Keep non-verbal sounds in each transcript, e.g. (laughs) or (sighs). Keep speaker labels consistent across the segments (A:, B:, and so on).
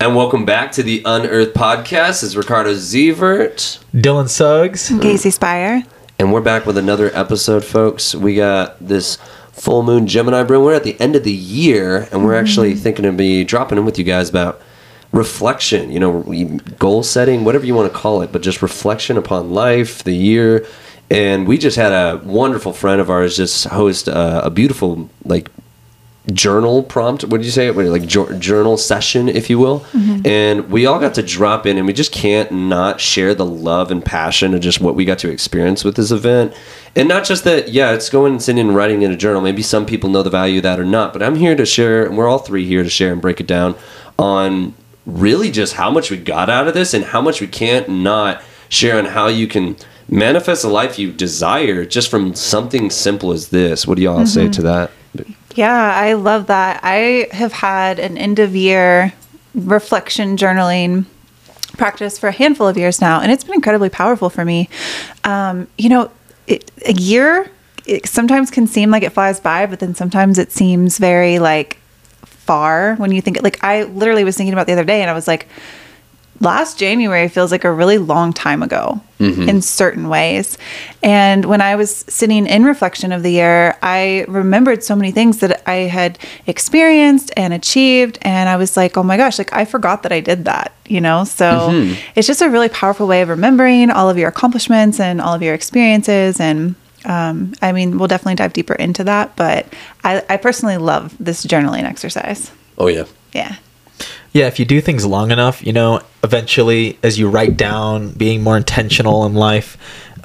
A: And welcome back to the Unearthed Podcast. It's Ricardo Zeevaert.
B: Dylon Suggs.
C: Mm-hmm. Kasey Sphire.
A: And we're back with another episode, folks. We got this full moon Gemini bring. We're at the end of the year, and we're actually mm-hmm. thinking to be dropping in with you guys about reflection, you know, goal setting, whatever you want to call it, but just reflection upon life, the year. And we just had a wonderful friend of ours just host a, a beautiful, like, journal prompt. What did you say? Like journal session, if you will. Mm-hmm. And we all got to drop in, and we just can't not share the love and passion of just what we got to experience with this event. And not just that, yeah, it's going and sitting and writing in a journal. Maybe some people know the value of that or not, but I'm here to share, and we're all three here to share and break it down on really just how much we got out of this and how much we can't not share on how you can manifest a life you desire just from something simple as this. What do y'all say mm-hmm. to that?
C: Yeah, I love that. I have had an end of year reflection journaling practice for a handful of years now, and it's been incredibly powerful for me. Um, you know, it, a year it sometimes can seem like it flies by, but then sometimes it seems very like far when you think like I literally was thinking about the other day, and I was like, last January feels like a really long time ago in certain ways. And when I was sitting in reflection of the year, I remembered so many things that I had experienced and achieved. And I was like, oh my gosh, like I forgot that I did that, you know? So it's just a really powerful way of remembering all of your accomplishments and all of your experiences. And um, I mean, we'll definitely dive deeper into that. But I, I personally love this journaling exercise.
A: Oh, yeah.
C: Yeah.
B: Yeah, if you do things long enough, you know, eventually as you write down being more intentional in life,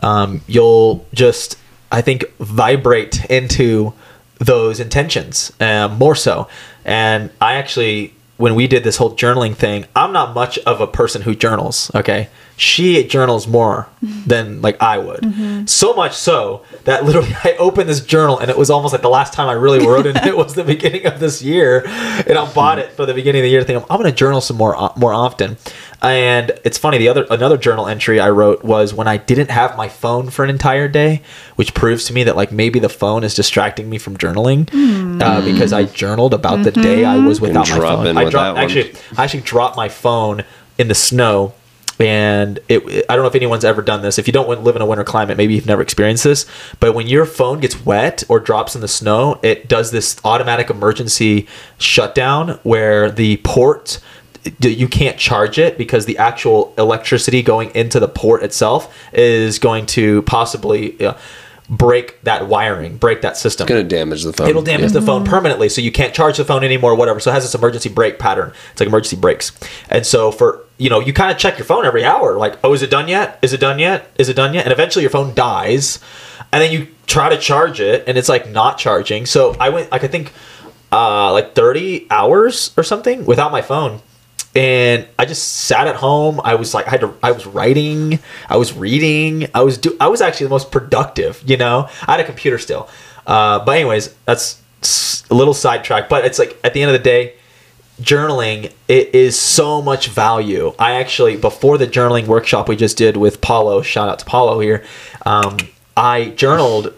B: um, you'll just, I think, vibrate into those intentions uh, more so. And I actually, when we did this whole journaling thing, I'm not much of a person who journals, okay? She journals more than like I would. So much so that literally (laughs) I opened this journal and it was almost like the last time I really wrote in it was the (laughs) beginning of this year. And I bought it for the beginning of the year thinking I'm going to journal some more uh, more often. And it's funny the other another journal entry I wrote was when I didn't have my phone for an entire day, which proves to me that like maybe the phone is distracting me from journaling uh, because I journaled about the day I was without my phone. I dropped
A: that one.
B: actually I actually dropped my phone in the snow and it, I don't know if anyone's ever done this. If you don't live in a winter climate, maybe you've never experienced this. But when your phone gets wet or drops in the snow, it does this automatic emergency shutdown where the port you can't charge it because the actual electricity going into the port itself is going to possibly uh, break that wiring, break that system.
A: It's going to damage the phone.
B: It'll damage the phone permanently, so you can't charge the phone anymore, whatever. So it has this emergency brake pattern. It's like emergency brakes. And so for you know, you kind of check your phone every hour, like, oh, is it done yet? Is it done yet? Is it done yet? And eventually your phone dies, and then you try to charge it, and it's like not charging. So I went like I think uh, like thirty hours or something without my phone. And I just sat at home. I was like, I had to. I was writing. I was reading. I was do. I was actually the most productive. You know, I had a computer still. Uh, but anyways, that's a little sidetrack. But it's like at the end of the day, journaling it is so much value. I actually before the journaling workshop we just did with Paulo. Shout out to Paulo here. Um, I journaled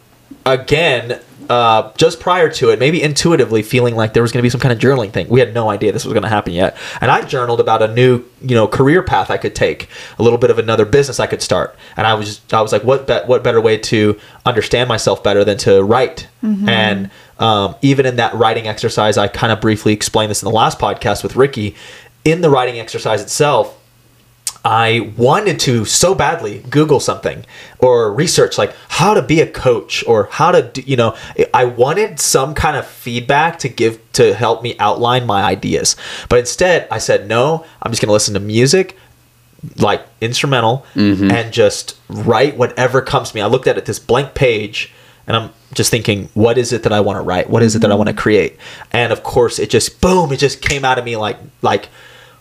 B: again uh, just prior to it, maybe intuitively feeling like there was going to be some kind of journaling thing. We had no idea this was going to happen yet. And I journaled about a new, you know, career path I could take, a little bit of another business I could start. And I was, I was like, what, be- what better way to understand myself better than to write? And um, even in that writing exercise, I kind of briefly explained this in the last podcast with Ricky. In the writing exercise itself, I wanted to so badly Google something or research like how to be a coach or how to do, you know, I wanted some kind of feedback to give to help me outline my ideas. But instead, I said, no, I'm just going to listen to music, like instrumental, mm-hmm. and just write whatever comes to me. I looked at it, this blank page, and I'm just thinking, what is it that I want to write? What is it that I want to mm-hmm. create? And of course, it just boom, it just came out of me like like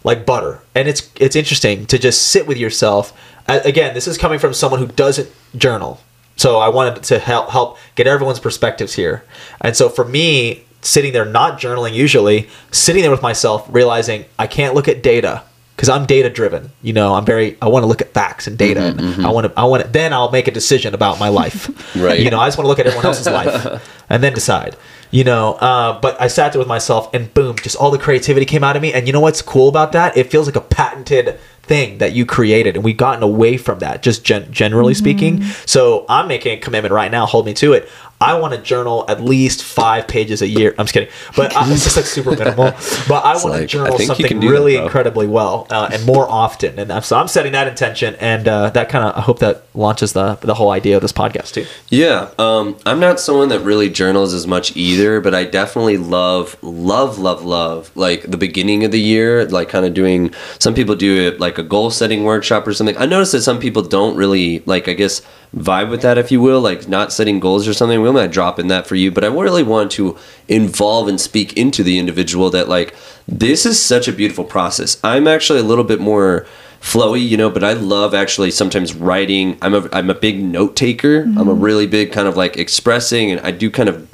B: like butter. And it's it's interesting to just sit with yourself. Again, this is coming from someone who doesn't journal. So I wanted to help help get everyone's perspectives here. And so for me, sitting there not journaling usually, sitting there with myself realizing I can't look at data because I'm data driven. You know, I'm very I want to look at facts and data, and I want to I want to then I'll make a decision about my life. (laughs)
A: Right.
B: You know, I just want to look at everyone else's life (laughs) and then decide. You know, uh, but I sat there with myself, and boom, just all the creativity came out of me. And you know what's cool about that? It feels like a patented thing that you created, and we've gotten away from that, just gen- generally speaking. So I'm making a commitment right now. Hold me to it. I want to journal at least five pages a year. I'm just kidding, but I, it's just like super (laughs) minimal. But I want to
A: like, I
B: journal something
A: do that,
B: really incredibly well uh, and more often. And I'm- so I'm setting that intention, and uh, that kind of I hope that launches the the whole idea of this podcast too.
A: Yeah, um, I'm not someone that really journals as much either, but I definitely love, love, love, love like the beginning of the year, like kind of doing. Some people do it like a goal setting workshop or something. I noticed that some people don't really like, I guess, vibe with that, if you will, like not setting goals or something. We might drop in that for you, but I really want to involve and speak into the individual that like this is such a beautiful process. I'm actually a little bit more flowy, you know, but I love actually sometimes writing. I'm a I'm a big note taker. I'm a mm-hmm. really big kind of like expressing and I do kind of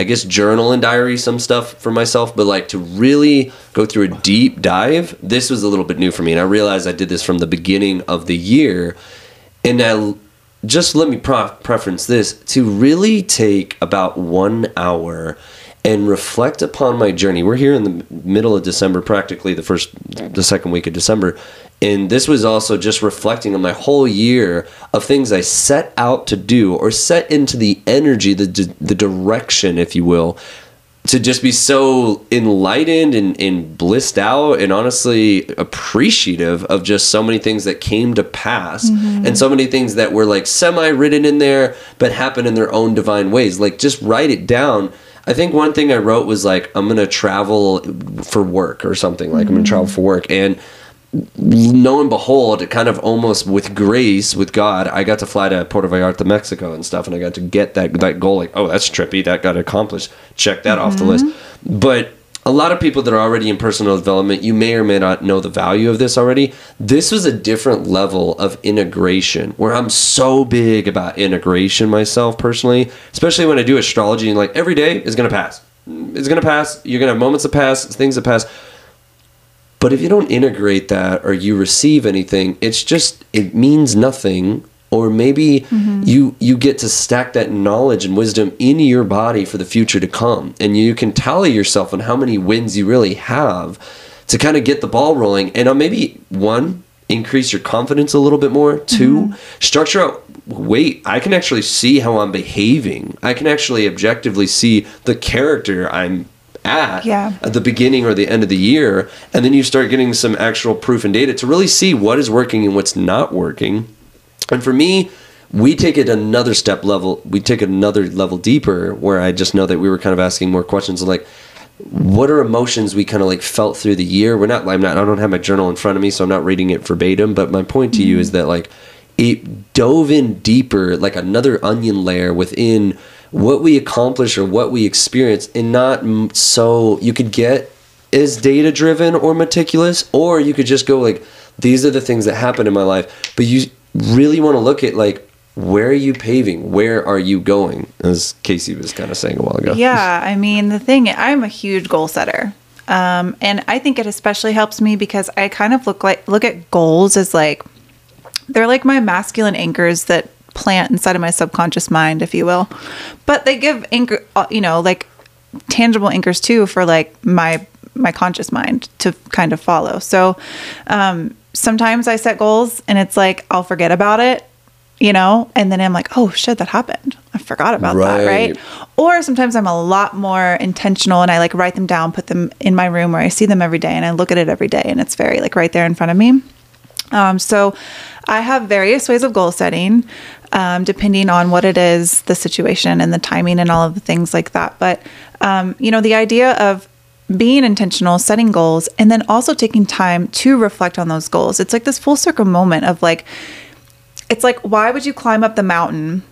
A: I guess journal and diary some stuff for myself, but like to really go through a deep dive, this was a little bit new for me. And I realized I did this from the beginning of the year. And I just let me pro- preference this to really take about one hour and reflect upon my journey. We're here in the middle of December, practically the first, the second week of December. And this was also just reflecting on my whole year of things I set out to do or set into the energy, the, the direction, if you will, to just be so enlightened and, and blissed out and honestly appreciative of just so many things that came to pass mm-hmm. and so many things that were like semi written in there but happen in their own divine ways like just write it down i think one thing i wrote was like i'm gonna travel for work or something like i'm gonna mm-hmm. travel for work and lo and behold, it kind of almost with grace with God, I got to fly to Puerto Vallarta, Mexico, and stuff, and I got to get that that goal. Like, oh, that's trippy. That got accomplished. Check that off the list. Mm-hmm. But a lot of people that are already in personal development, you may or may not know the value of this already. This was a different level of integration where I'm so big about integration myself personally, especially when I do astrology and like every day is gonna pass. It's gonna pass. You're gonna have moments that pass, things that pass. But if you don't integrate that or you receive anything, it's just it means nothing. Or maybe you you get to stack that knowledge and wisdom in your body for the future to come, and you can tally yourself on how many wins you really have to kind of get the ball rolling. And uh, maybe one increase your confidence a little bit more. 2 structure out. Wait, I can actually see how I'm behaving. I can actually objectively see the character I'm at
C: Yeah.
A: at the beginning or the end of the year and then you start getting some actual proof and data to really see what is working and what's not working and for me we take it another step level we take it another level deeper where i just know that we were kind of asking more questions like what are emotions we kind of like felt through the year? We're not i'm not i don't have my journal in front of me so i'm not reading it verbatim but my point to you is mm-hmm. that like it dove in deeper like another onion layer within what we accomplish or what we experience and not so you could get as data driven or meticulous or you could just go like these are the things that happen in my life but you really want to look at like where are you paving where are you going as Kasey was kind of saying a while ago
C: Yeah, I mean, the thing, I'm a huge goal setter. Um, and I think it especially helps me because I kind of look like look at goals as like they're like my masculine anchors that plant inside of my subconscious mind, if you will. But they give anchor, uh, you know, like tangible anchors too for like my my conscious mind to kind of follow. So um, sometimes I set goals and it's like I'll forget about it, you know, and then I'm like, oh shit, that happened. I forgot about that,
A: Right.
C: right? Or sometimes I'm a lot more intentional and I like write them down, put them in my room where I see them every day and I look at it every day and it's very like right there in front of me. Um, so I have various ways of goal setting, um, depending on what it is, the situation, and the timing, and all of the things like that. But um, you know, the idea of being intentional, setting goals, and then also taking time to reflect on those goals. It's like this full circle moment of like, it's like, why would you climb up the mountain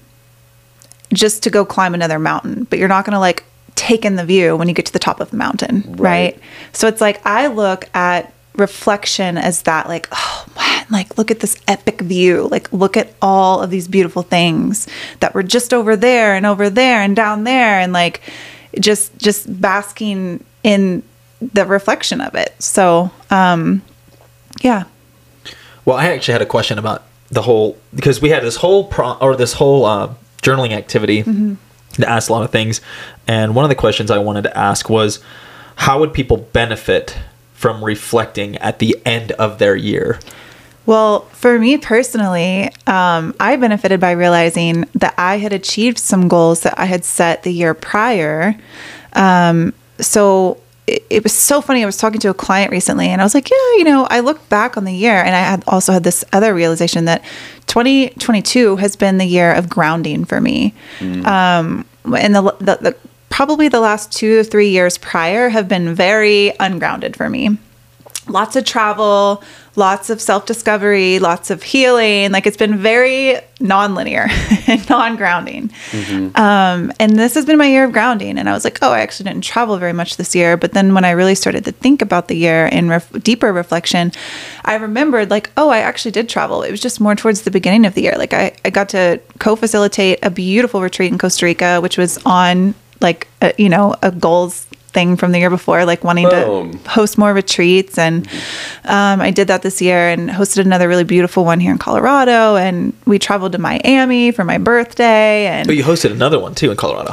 C: just to go climb another mountain? But you're not going to like take in the view when you get to the top of the mountain,
A: Right.
C: right? So it's like, I look at reflection as that, like, oh man, like, look at this epic view. Like, look at all of these beautiful things that were just over there and over there and down there. And like, just, just basking in the reflection of it. So, um, Yeah.
B: Well, I actually had a question about the whole because we had this whole pro or this whole uh, journaling activity to ask a lot of things, and one of the questions I wanted to ask was, how would people benefit from reflecting at the end of their year?
C: Well, for me personally, um, I benefited by realizing that I had achieved some goals that I had set the year prior. Um, so it, it was so funny. I was talking to a client recently and I was like, yeah, you know, I look back on the year and I had also had this other realization that 2022 has been the year of grounding for me. Um, and the, the, the probably the last two or three years prior have been very ungrounded for me lots of travel, lots of self discovery, lots of healing. Like it's been very non-linear and (laughs) non-grounding. Um, and this has been my year of grounding. And I was like, oh, I actually didn't travel very much this year. But then when I really started to think about the year in ref- deeper reflection, I remembered like, oh, I actually did travel. It was just more towards the beginning of the year. Like I, I got to co-facilitate a beautiful retreat in Costa Rica, which was on like, a, you know, a goals thing from the year before, like wanting
A: Boom.
C: to host more retreats. And um, i did that this year and hosted another really beautiful one here in colorado. And we traveled to miami for my birthday and
B: Oh, you hosted another one too in Colorado.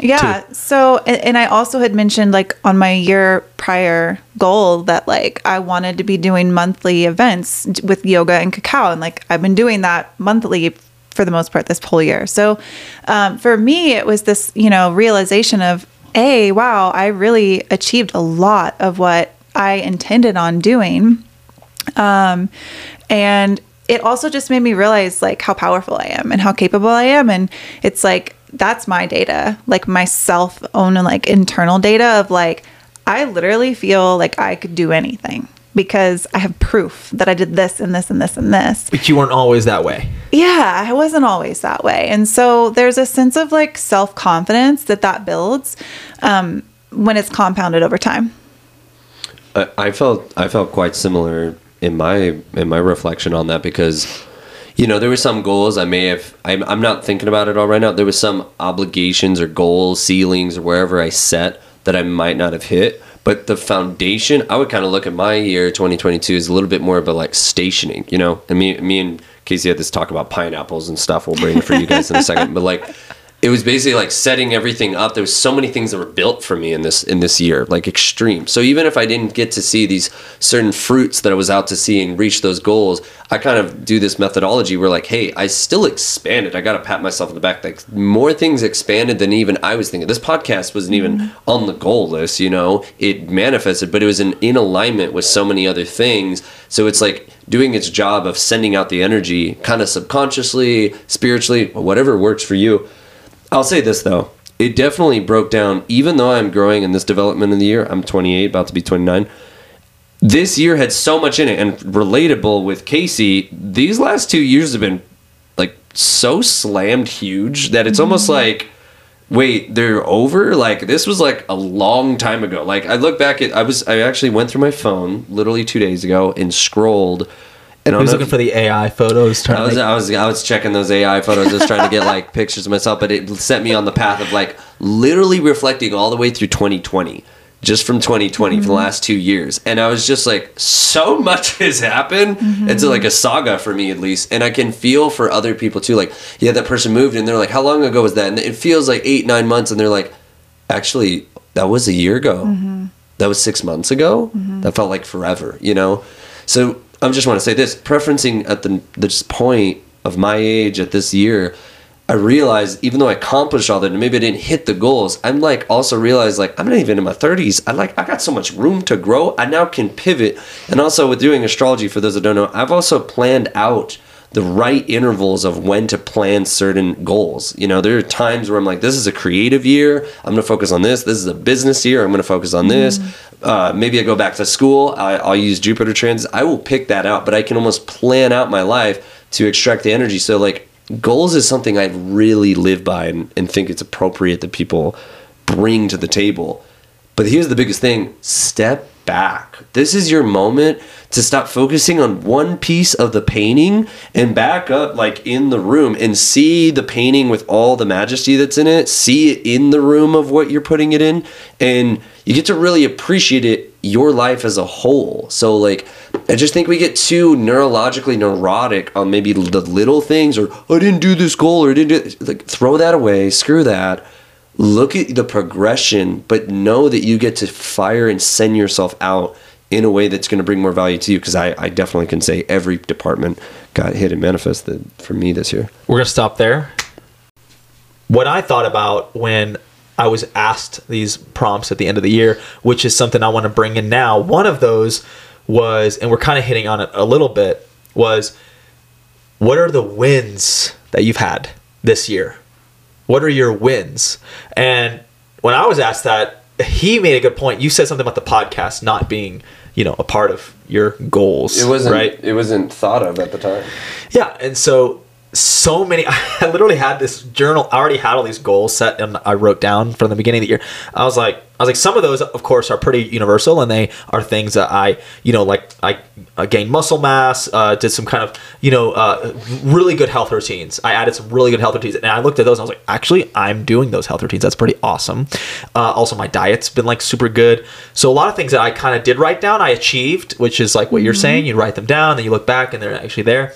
C: yeah. So and, and i also had mentioned like on my year prior goal that like i wanted to be doing monthly events with yoga and cacao. And like i've been doing that monthly for the most part this whole year. So um, for me it was this you know realization of a wow i really achieved a lot of what i intended on doing um, and it also just made me realize like how powerful I am and how capable I am. And it's like that's my data, like my self own like internal data of like I literally feel like I could do anything because I have proof that I did this and this and this and this.
B: But you weren't always that way.
C: Yeah, I wasn't always that way. And so there's a sense of like self confidence that that builds um, when it's compounded over time.
A: I, I felt I felt quite similar in my in my reflection on that because you know there were some goals I may have I'm, I'm not thinking about it all right now there was some obligations or goals ceilings or wherever I set that I might not have hit but the foundation I would kind of look at my year 2022 as a little bit more of a like stationing you know? And me me and Kasey had this talk about pineapples and stuff. We'll bring it for you guys in a second. But like it was basically like setting everything up. There was so many things that were built for me in this in this year, like extreme. So even if I didn't get to see these certain fruits that I was out to see and reach those goals, I kind of do this methodology where like, hey, I still expanded. I got to pat myself on the back. Like more things expanded than even I was thinking. This podcast wasn't even mm-hmm. on the goal list, you know. It manifested, but it was in, in alignment with so many other things. So it's like doing its job of sending out the energy kind of subconsciously, spiritually, whatever works for you. I'll say this though. It definitely broke down, even though I'm growing in this development in the year. I'm 28, about to be 29. This year had so much in it and relatable with Kasey. These last two years have been like so slammed huge that it's almost mm-hmm. like, wait, they're over? Like this was like a long time ago. Like I look back at, I was, I actually went through my phone literally two days ago and scrolled. And
B: I was looking for the AI photos.
A: I was,
B: make-
A: I was I was checking those AI photos, just trying to get like (laughs) pictures of myself, but it set me on the path of like literally reflecting all the way through 2020, just from 2020 for the last two years, and I was just like, so much (laughs) has happened. It's like a saga for me at least, and I can feel for other people too. Like, yeah, that person moved, and they're like, how long ago was that? And it feels like eight nine months, and they're like, actually, that was a year ago. That was six months ago. That felt like forever, you know. So I just want to say this: preferencing at the this point of my age at this year, I realized even though I accomplished all that and maybe I didn't hit the goals, I'm like also realized like I'm not even in my 30s. I like I got so much room to grow. I now can pivot, and also with doing astrology, for those that don't know, I've also planned out the right intervals of when to plan certain goals. You know, there are times where I'm like, this is a creative year. I'm going to focus on this. This is a business year. I'm going to focus on this. Uh, maybe I go back to school. I, I'll use Jupiter transit. I will pick that out, but I can almost plan out my life to extract the energy. So, like, goals is something I really live by and, and think it's appropriate that people bring to the table. But here's the biggest thing step back. This is your moment to stop focusing on one piece of the painting and back up, like in the room, and see the painting with all the majesty that's in it. See it in the room of what you're putting it in. And you get to really appreciate it your life as a whole. So like I just think we get too neurologically neurotic on maybe the little things or I didn't do this goal or I didn't do like throw that away, screw that. Look at the progression, but know that you get to fire and send yourself out in a way that's going to bring more value to you because I, I definitely can say every department got hit and manifested for me this year.
B: We're gonna stop there. What I thought about when I was asked these prompts at the end of the year, which is something I want to bring in now. One of those was, and we're kind of hitting on it a little bit, was what are the wins that you've had this year? What are your wins? And when I was asked that, he made a good point. You said something about the podcast not being, you know, a part of your goals.
A: It wasn't
B: right.
A: It wasn't thought of at the time.
B: Yeah, and so so many. (laughs) I literally had this journal. I already had all these goals set, and I wrote down from the beginning of the year. I was like, I was like, some of those, of course, are pretty universal, and they are things that I, you know, like I, I gained muscle mass, uh, did some kind of, you know, uh, really good health routines. I added some really good health routines, and I looked at those, and I was like, actually, I'm doing those health routines. That's pretty awesome. Uh, also, my diet's been like super good. So a lot of things that I kind of did write down, I achieved, which is like what you're saying. You write them down, then you look back, and they're actually there.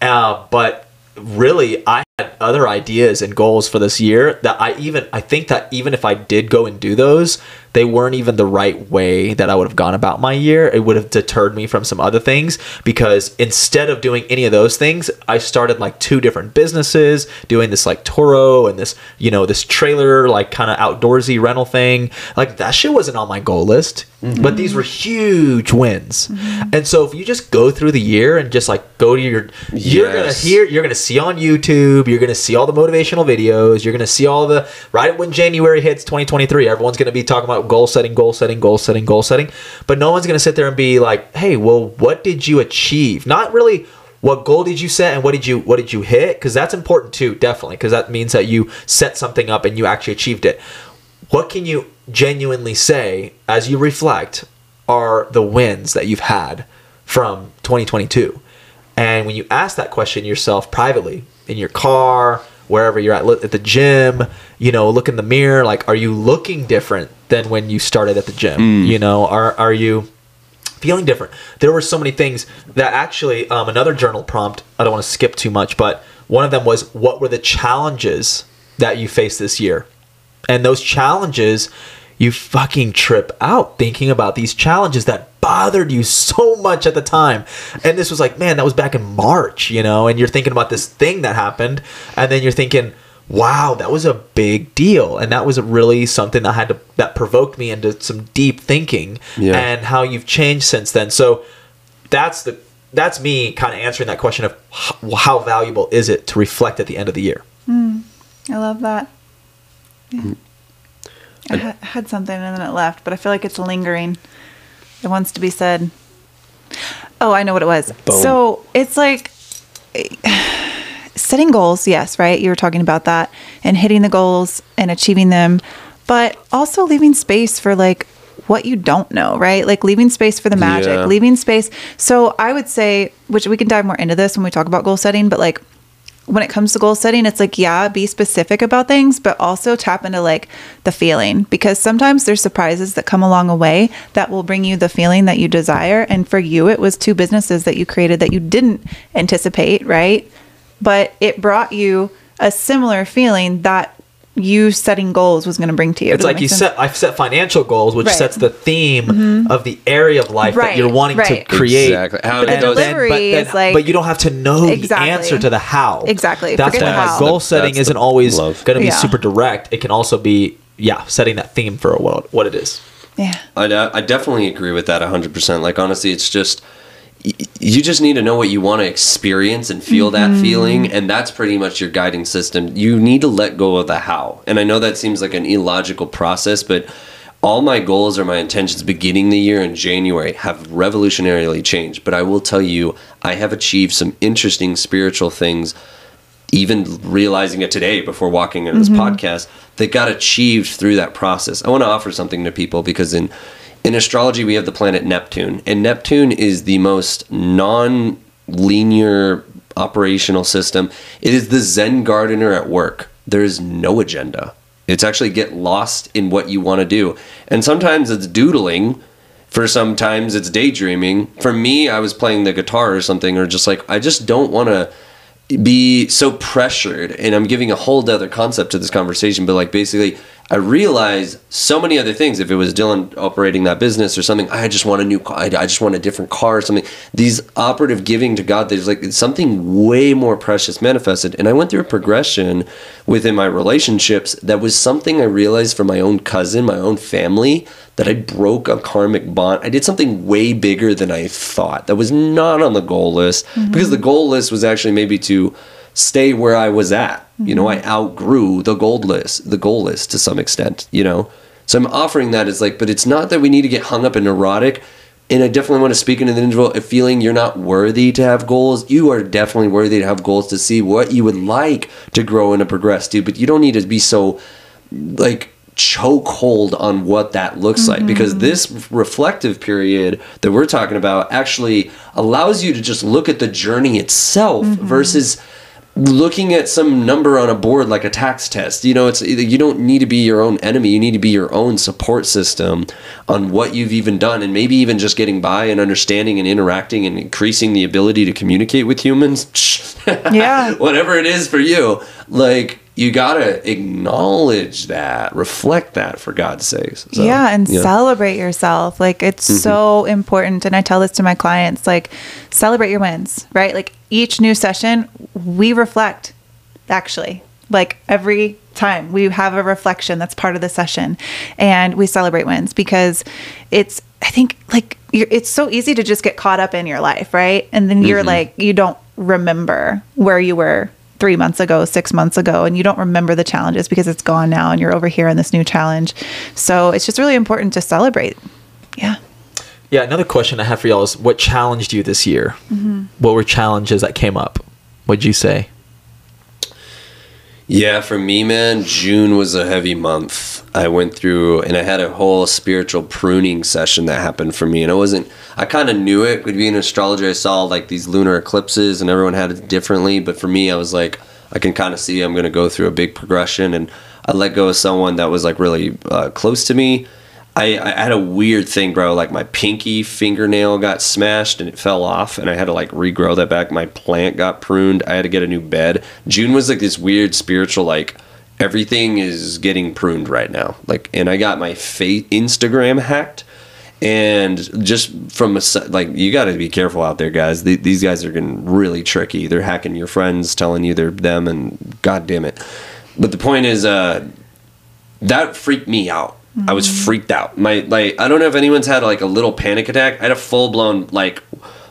B: Uh, but really i had other ideas and goals for this year that i even i think that even if i did go and do those they weren't even the right way that i would have gone about my year. It would have deterred me from some other things because instead of doing any of those things i started like two different businesses doing this like tarot and this you know this trailer like kind of outdoorsy rental thing. Like that shit wasn't on my goal list Mm-hmm. but these were huge wins mm-hmm. and so if you just go through the year and just like go to your you're gonna hear you're gonna see on YouTube, you're gonna see all the motivational videos, you're gonna see all the right when January hits 2023, everyone's gonna be talking about goal setting, goal setting, goal setting, goal setting. But no one's gonna sit there and be like, hey, well, what did you achieve? Not really what goal did you set and what did you what did you hit? Because that's important too, definitely, because that means that you set something up and you actually achieved it. What can you genuinely say as you reflect are the wins that you've had from 2022? And when you ask that question yourself privately in your car, wherever you're at, look at the gym, you know, look in the mirror, like, are you looking different than when you started at the gym? You know, are, are you feeling different? There were so many things that actually, um, another journal prompt, I don't want to skip too much, but one of them was, what were the challenges that you faced this year? And those challenges, you fucking trip out thinking about these challenges that bothered you so much at the time. And this was like, man, that was back in March, you know, and you're thinking about this thing that happened. And then you're thinking, wow, that was a big deal. And that was really something that had to, that provoked me into some deep thinking
A: Yeah.
B: and how you've changed since then. So that's the, that's me kind of answering that question of how, how valuable is it to reflect at the end of the year? Hmm.
C: I love that. Yeah. I ha- had something and then it left, but I feel like it's lingering. It wants to be said. Oh, I know what it was.
A: Boom.
C: So it's like (sighs) setting goals, yes, right? You were talking about that and hitting the goals and achieving them, but also leaving space for like what you don't know, right? Like leaving space for the magic,
A: Yeah.
C: leaving space. So I would say, which we can dive more into this when we talk about goal setting, but like when it comes to goal setting, it's like, yeah, be specific about things, but also tap into like the feeling because sometimes there's surprises that come along a way that will bring you the feeling that you desire. And for you, it was two businesses that you created that you didn't anticipate, right? But it brought you a similar feeling that you setting goals was going to bring to you.
B: It's like you
C: sense?
B: set I've set financial goals, which
C: Right. Mm-hmm.
B: sets the theme of the area of life that you're wanting to create.
A: Exactly. How
C: But
A: it
C: the
A: goes.
C: delivery
B: but,
C: is like-
B: but you don't have to know
C: Exactly.
B: the answer to the how.
C: Exactly.
B: That's
C: Forget
B: why
C: the
B: goal
A: the-
B: setting isn't
A: the
B: always going to be
C: Yeah.
B: super direct. It can also be yeah, setting that theme for what what it is.
C: yeah.
A: I, I definitely agree with that 100%. Like, honestly, it's just, y- you just need to know what you want to experience and feel that mm-hmm. feeling. And that's pretty much your guiding system. You need to let go of the how. And I know that seems like an illogical process, but all my goals or my intentions beginning the year in January have revolutionarily changed. But I will tell you, I have achieved some interesting spiritual things even realizing it today before walking into this mm-hmm. podcast that got achieved through that process. I want to offer something to people because in in astrology we have the planet Neptune and Neptune is the most non-linear operational system. It is the zen gardener at work. There is no agenda. It's actually get lost in what you want to do. And sometimes it's doodling For sometimes it's daydreaming. For me, I was playing the guitar or something, or just like I just don't want to be so pressured and i'm giving a whole other concept to this conversation but like basically i realize so many other things if it was Dylon operating that business or something i just want a new car i just want a different car or something these operative giving to god there's like something way more precious manifested and i went through a progression within my relationships that was something i realized from my own cousin my own family that I broke a karmic bond. I did something way bigger than I thought. That was not on the goal list mm-hmm. because the goal list was actually maybe to stay where I was at. Mm-hmm. You know, I outgrew the goal list, the goal list to some extent, you know. So I'm offering that as like, but it's not that we need to get hung up in neurotic. And I definitely want to speak into the individual if feeling you're not worthy to have goals. You are definitely worthy to have goals to see what you would like to grow and to progress to, but you don't need to be so like choke chokehold on what that looks mm-hmm. like because this reflective period that we're talking about actually allows you to just look at the journey itself mm-hmm. versus looking at some number on a board like a tax test. You know it's you don't need to be your own enemy. You need to be your own support system on what you've even done and maybe even just getting by and understanding and interacting and increasing the ability to communicate with humans. (laughs)
C: Yeah.
A: Whatever it is for you. Like you gotta acknowledge that, reflect that for God's sakes.
C: So, yeah, and yeah. celebrate yourself. Like it's mm-hmm. so important. And I tell this to my clients, like celebrate your wins, right? Like each new session, we reflect actually. Like every time we have a reflection that's part of the session and we celebrate wins because it's I think like it's so easy to just get caught up in your life, right? And then you're mm-hmm. like you don't remember where you were three months ago, six months ago, and you don't remember the challenges because it's gone now and you're over here in this new challenge. So it's just really important to celebrate. Yeah.
B: Yeah. Another question I have for y'all is what challenged you this year? Mm-hmm. What were challenges that came up? What'd you say?
A: Yeah, for me, man, June was a heavy month. I went through and I had a whole spiritual pruning session that happened for me. And I wasn't, I kind of knew it. Would be an astrologer. I saw like these lunar eclipses and everyone had it differently. But for me, I was like, I can kind of see I'm going to go through a big progression. And I let go of someone that was like really uh, close to me I, I had a weird thing, bro. Like my pinky fingernail got smashed and it fell off, and I had to like regrow that back. My plant got pruned. I had to get a new bed. June was like this weird spiritual like everything is getting pruned right now. Like, and I got my fate Instagram hacked, and just from a like you got to be careful out there, guys. these guys are getting really tricky. They're hacking your friends, telling you they're them, and god damn it. But the point is, uh, that freaked me out Mm-hmm. I was freaked out. My like I don't know if anyone's had like a little panic attack. I had a full blown like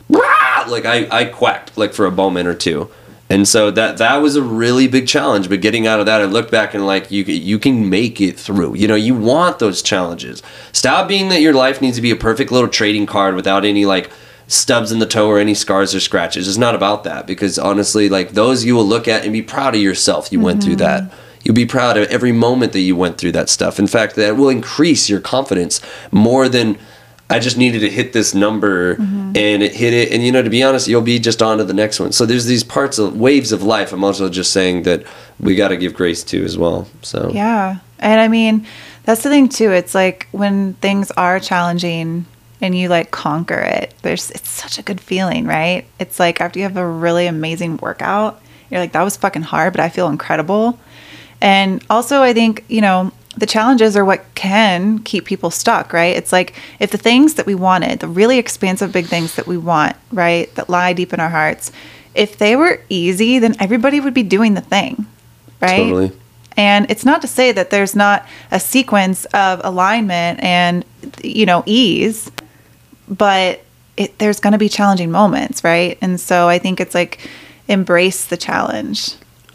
A: like I I quacked like for a moment or two. And so that that was a really big challenge. But getting out of that, I look back and like you you can make it through. You know, you want those challenges. Stop being that your life needs to be a perfect little trading card without any like stubs in the toe or any scars or scratches. It's not about that because honestly, like those you will look at and be proud of yourself. You mm-hmm. went through mm-hmm. that. You'll be proud of every moment that you went through that stuff. In fact, that will increase your confidence more than I just needed to hit this number mm-hmm. and it hit it. And you know, to be honest, you'll be just on to the next one. So there's these parts of waves of life. I'm also just saying that we got to give grace to as well. So
C: yeah, and I mean that's the thing too. It's like when things are challenging and you like conquer it. There's it's such a good feeling, right? It's like after you have a really amazing workout, you're like that was fucking hard, but I feel incredible. And also, I think, you know, the challenges are what can keep people stuck, right? It's like if the things that we wanted, the really expansive big things that we want, right, that lie deep in our hearts, if they were easy, then everybody would be doing the thing, right? Totally. And it's not to say that there's not a sequence of alignment and, you know, ease, but it, there's going to be challenging moments, right? And so I think it's like embrace the challenge.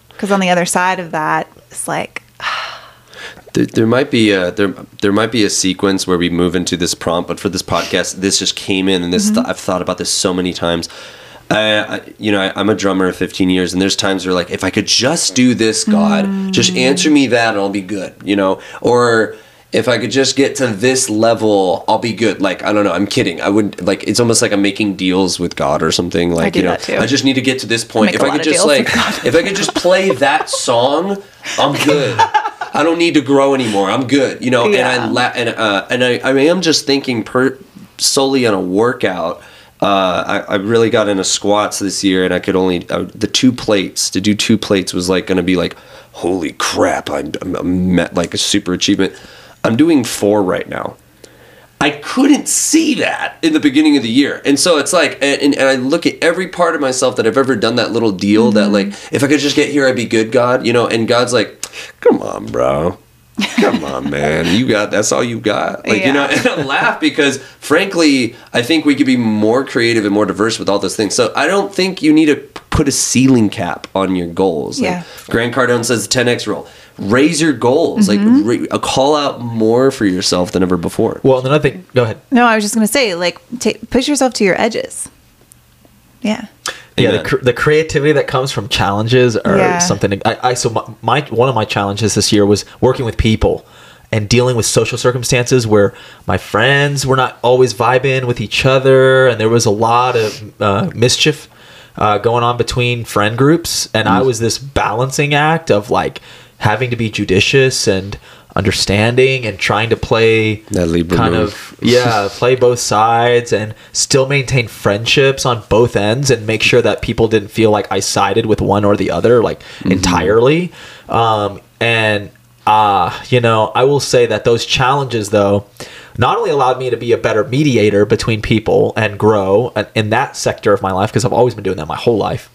C: Because on the other side of that, it's like. (sighs)
A: there, there might be a there there might be a sequence where we move into this prompt, but for this podcast, this just came in, and this mm-hmm. th- I've thought about this so many times. I, I, you know, I, am a drummer of 15 years, and there's times where like, if I could just do this, God, mm. just answer me that, and I'll be good. You know, or if I could just get to this level, I'll be good. Like, I don't know, I'm kidding. I would like it's almost like I'm making deals with God or something. Like, you know, I just need to get to this point. If I could just like if I could just play that song, I'm good. I don't need to grow anymore. I'm good. You know, yeah. and I la- and uh and I, I am just thinking per solely on a workout. Uh, I, I really got into squats this year, and I could only uh, the two plates to do two plates was like going to be like, holy crap! I'm, I'm, I'm met like a super achievement. I'm doing four right now. I couldn't see that in the beginning of the year. And so it's like, and, and, and I look at every part of myself that I've ever done that little deal that, mm-hmm. like, if I could just get here, I'd be good, God, you know, and God's like, come on, bro. Come on, (laughs) man. You got, that's all you got. Like, you know, and I laugh because, frankly, I think we could be more creative and more diverse with all those things. So I don't think you need to put a ceiling cap on your goals. Like,
C: Yeah.
A: Grant Cardone says the 10X rule. Raise your goals. Like, ra- uh, call out more for yourself than ever before.
B: Well, and another thing. Go ahead.
C: No, I was just gonna say, like, ta push yourself to your edges. Yeah.
B: Yeah, the, cr- the creativity that comes from challenges are
C: Yeah.
B: something. I, I so my, my one of my challenges this year was working with people and dealing with social circumstances where my friends were not always vibing with each other, and there was a lot of uh, mischief uh, going on between friend groups, and I was this balancing act of like having to be judicious and understanding and trying to play
A: That Libra
B: kind
A: move.
B: of (laughs) yeah play both sides and still maintain friendships on both ends and make sure that people didn't feel like i sided with one or the other like entirely um, and uh, you know i will say that those challenges though not only allowed me to be a better mediator between people and grow in that sector of my life because i've always been doing that my whole life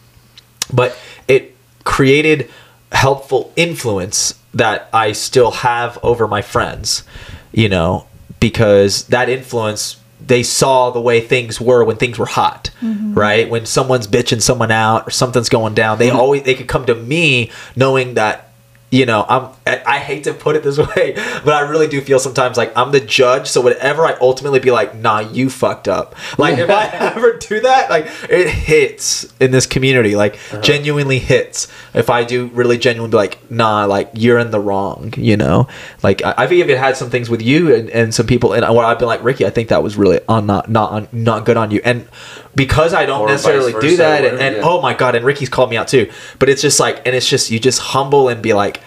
B: but it created helpful influence that I still have over my friends, you know, because that influence they saw the way things were when things were hot, mm-hmm. right? When someone's bitching someone out or something's going down, they mm-hmm. always they could come to me knowing that you know, I'm I hate to put it this (laughs) way, but I really do feel sometimes like I'm the judge, so whatever I ultimately be like, nah, you fucked up. Like if I (laughs) ever do that, like it hits in this community, like uh-huh. genuinely hits. If I do really genuinely be like, nah, like you're in the wrong, you know? Like I, I've even had some things with you and, and some people and where I've been like, Ricky, I think that was really on not not on not good on you. And because I don't
A: Or
B: necessarily do that and,
A: whatever,
B: and
A: yeah.
B: oh my god, and Ricky's called me out too. But it's just like and it's just you just humble and be like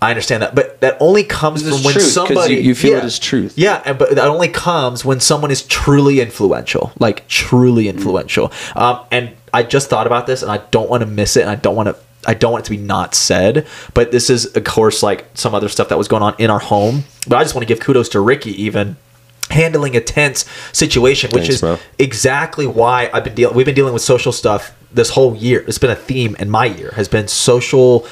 B: I understand that, but that only comes
A: This
B: from when
A: truth, 'cause
B: somebody
A: you- you feel
B: yeah.
A: it as truth.
B: Yeah, and but that only comes when someone is truly influential, like truly influential. Um, and I just thought about this, and I don't want to miss it, and I don't want to. I don't want it to be not said, but this is, of course, like some other stuff that was going on in our home. But I just want to give kudos to Ricky, even handling a tense situation, which
A: Thanks,
B: is
A: bro.
B: exactly why I've been dealing. We've been dealing with social stuff this whole year. It's been a theme in my year has been social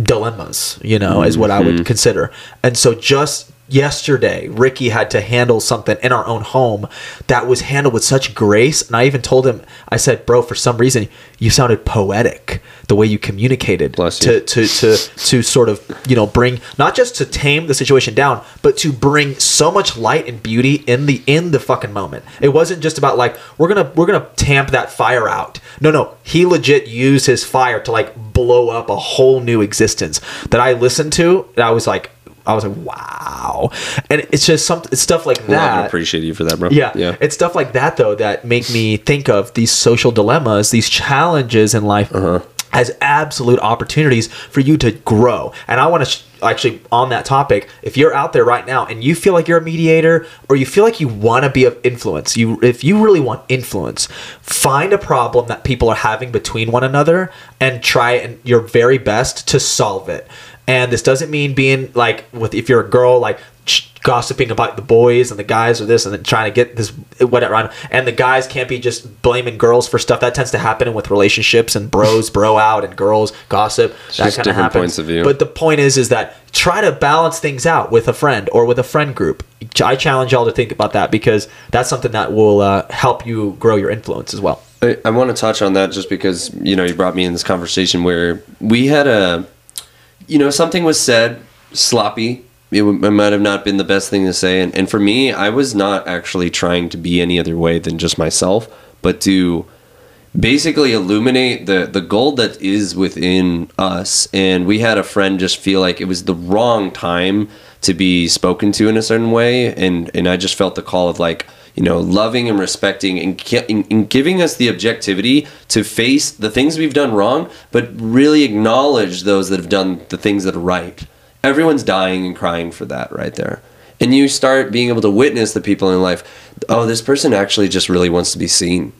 B: dilemmas, you know, is what I
A: Mm-hmm.
B: would consider. And so just yesterday, Ricky had to handle something in our own home that was handled with such grace. And I even told him, I said, bro, for some reason, you sounded poetic the way you communicated
A: Bless
B: to, to, to, to sort of, you know, bring, not just to tame the situation down, but to bring so much light and beauty in the, in the fucking moment. It wasn't just about like, we're to, we're going to tamp that fire out. No, no, he legit used his fire to like blow up a whole new existence that I listened to. And I was like, I was like, wow. And it's just some it's stuff like
A: and
B: that.
A: appreciate you for that, bro.
B: Yeah.
A: Yeah.
B: It's stuff like that though that make me think of these social dilemmas, these challenges in life
A: Uh-huh.
B: as absolute opportunities for you to grow. And I want to sh- actually on that topic, if you're out there right now and you feel like you're a mediator or you feel like you want to be of influence, you if you really want influence, find a problem that people are having between one another and try and your very best to solve it. And this doesn't mean being like with if you're a girl like gossiping about the boys and the guys or this and then trying to get this whatever and the guys can't be just blaming girls for stuff. That tends to happen with relationships and bros bro out and girls gossip that kind of
A: different
B: happens.
A: points of view.
B: but the point is is that try to balance things out with a friend or with a friend group. I challenge y'all to think about that because that's something that will uh, help you grow your influence as well.
A: I, I want to touch on that just because you know you brought me in this conversation where we had a, you know, something was said sloppy. It, w- it might have not been the best thing to say, and, and for me, I was not actually trying to be any other way than just myself, but to basically illuminate the the gold that is within us. And we had a friend just feel like it was the wrong time to be spoken to in a certain way. And and I just felt the call of like you know loving and respecting and, and, giving us the objectivity to face the things we've done wrong but really acknowledge those that have done the things that are right everyone's dying and crying for that right there and you start being able to witness the people in life oh, this person actually just really wants to be seen.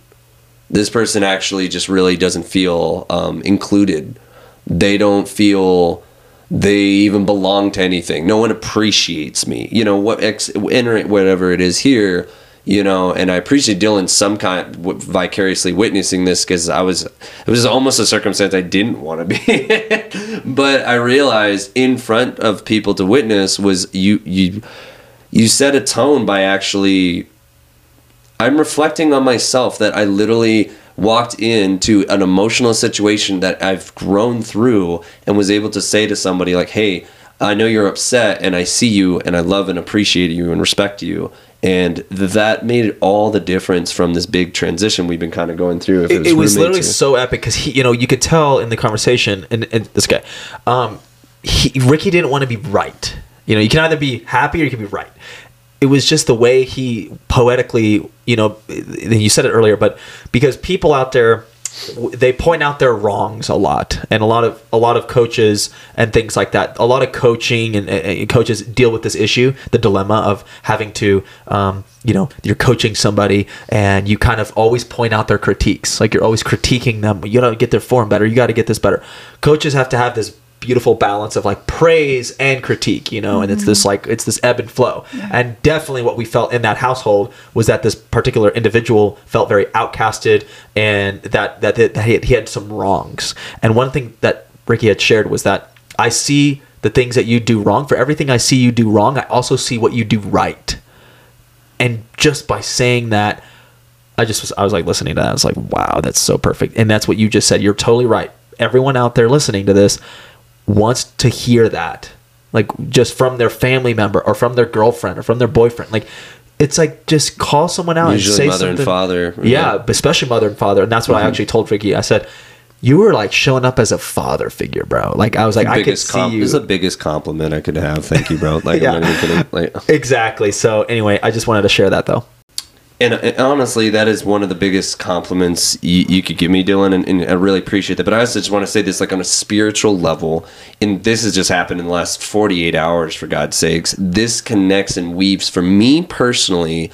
A: This person actually just really doesn't feel um, included. They don't feel they even belong to anything. No one appreciates me. You know what? Ex, whatever it is here. You know, and I appreciate Dylon some kind w- vicariously witnessing this because I was it was almost a circumstance I didn't want to be, (laughs) but I realized in front of people to witness was you you you set a tone by actually I'm reflecting on myself that I literally walked into an emotional situation that I've grown through and was able to say to somebody like, "Hey, I know you're upset and I see you and I love and appreciate you and respect you." And that made all the difference from this big transition we've been kind of going through. If
B: it, it was literally
A: or-
B: so epic because he, you know, you could tell in the conversation, and, and this guy, um, he, Ricky didn't want to be right. You know, you can either be happy or you can be right. It was just the way he poetically, you know, you said it earlier, but because people out there, they point out their wrongs a lot, and a lot of a lot of coaches and things like that. A lot of coaching and, and coaches deal with this issue, the dilemma of having to, um, you know, you're coaching somebody and you kind of always point out their critiques, like you're always critiquing them. You got to get their form better. You got to get this better. Coaches have to have this beautiful balance of like praise and critique you know and it's this mm-hmm. like it's this ebb and flow and definitely what we felt in that household was that this particular individual felt very outcasted and that that, that he, had, he had some wrongs and one thing that ricky had shared was that i see the things that you do wrong for everything i see you do wrong i also see what you do right and just by saying that I just was I was like listening to that. I was like, wow, that's so perfect. And that's what you just said. You're totally right. Everyone out there listening to this wants to hear that. Like just from their family member or from their girlfriend or from their boyfriend. Like it's like just call someone out
A: Usually
B: and say
A: mother and father,
B: Yeah,
A: yeah.
B: especially mother and father. And that's what I mm-hmm. actually told Ricky. I said, you were like showing up as a father figure, bro. Like I was like, I could see
A: com-
B: you.
A: This is the biggest compliment I could have. Thank you, bro. (laughs) Like,
B: Yeah.
A: I'm not even kidding. Like, (laughs)
B: exactly. So anyway, I just wanted to share that though.
A: And, and honestly, that is one of the biggest compliments you, you could give me, Dylon, and, and I really appreciate that. But I also just want to say this, like on a spiritual level, and this has just happened in the last 48 hours, for God's sakes. This connects and weaves for me personally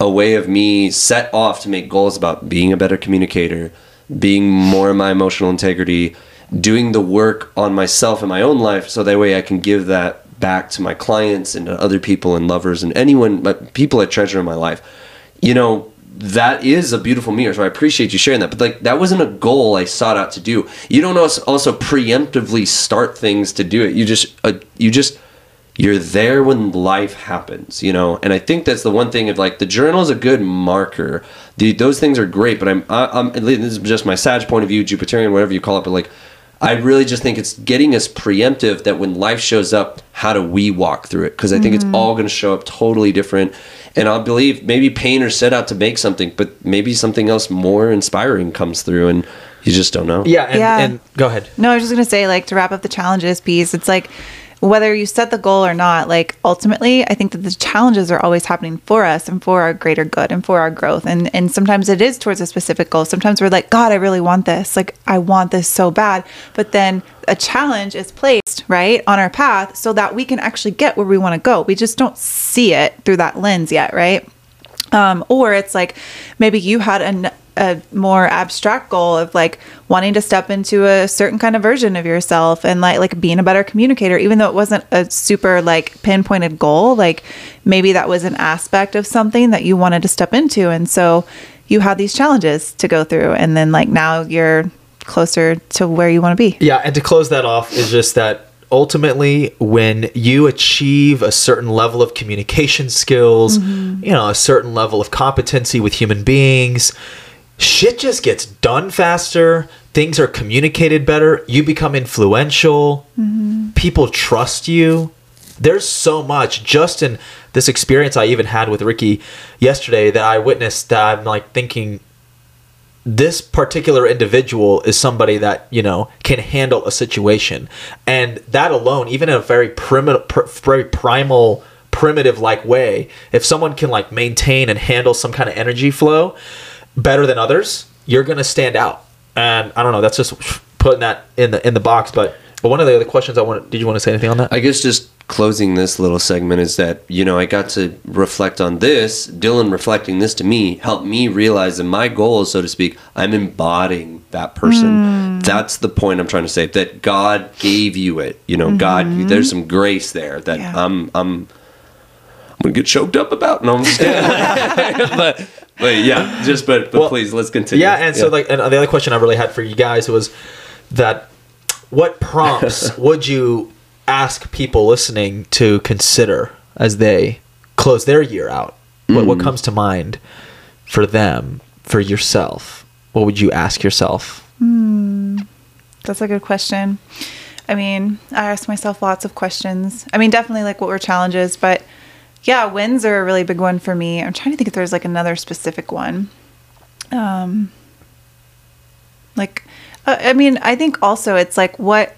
A: a way of me set off to make goals about being a better communicator, being more in my emotional integrity, doing the work on myself in my own life, so that way I can give that back to my clients and to other people and lovers and anyone, people I treasure in my life you know that is a beautiful mirror so i appreciate you sharing that. But like that wasn't a goal i sought out to do. You don't also also preemptively start things to do it. You just uh, you just you're there when life happens you know? And i think that's the one thing of like the journal is a good marker. The, those things are great but i'm I, i'm this is just my sage point of view jupiterian whatever you call it but like I really just think it's getting us preemptive that when life shows up, how do we walk through it? Because I think it's all going to show up totally different. And I believe maybe painters set out to make something, but maybe something else more inspiring comes through, and you just don't know.
B: Yeah, and,
C: Yeah.
B: and go ahead.
C: No, I was just gonna say, like, to wrap up the challenges piece, it's like whether you set the goal or not, like ultimately, I think that the challenges are always happening for us and for our greater good and for our growth. And and sometimes it is towards a specific goal. Sometimes we're like, God, I really want this. Like, I want this so bad. But then a challenge is placed right on our path so that we can actually get where we want to go. We just don't see it through that lens yet, right? um, or it's like maybe you had an, a more abstract goal of like wanting to step into a certain kind of version of yourself and like like being a better communicator even though it wasn't a super like pinpointed goal like maybe that was an aspect of something that you wanted to step into. And so you had these challenges to go through and then like now you're closer to where you want to be.
B: Yeah, and to close that off is just that ultimately when you achieve a certain level of communication skills, mm-hmm. you know, a certain level of competency with human beings, shit just gets done faster, things are communicated better, you become influential, mm-hmm. people trust you. There's so much. Just in this experience I even had with Ricky yesterday that I witnessed that I'm like thinking this particular individual is somebody that you know can handle a situation. And that alone even in a very primitive pr- very primal primitive like way if someone can like maintain and handle some kind of energy flow better than others you're gonna stand out and i don't know that's just putting that in the in the box but But one of the other questions I want did you want to say anything on that?
A: I guess just closing this little segment is that, you know, I got to reflect on this. Dylon reflecting this to me helped me realize that my goal is, so to speak, I'm embodying that person. Hmm. That's the point I'm trying to say. That God gave you it. You know, God, mm-hmm. there's some grace there that
C: Yeah.
A: I'm, I'm, I'm gonna get choked up about. No, I'm just kidding. (laughs) (laughs) but, but yeah, just but, but
B: Well,
A: please let's continue.
B: Yeah, and so like, and the other question I really had for you guys was that what prompts (laughs) would you ask people listening to consider as they close their year out?
A: Mm.
B: what comes to mind for them, for yourself? What would you ask yourself?
C: That's a good question. I mean, I ask myself lots of questions. I mean, definitely like what were challenges, but yeah, wins are a really big one for me. I'm trying to think if there's like another specific one. Um, like, uh, I mean, I think also it's like what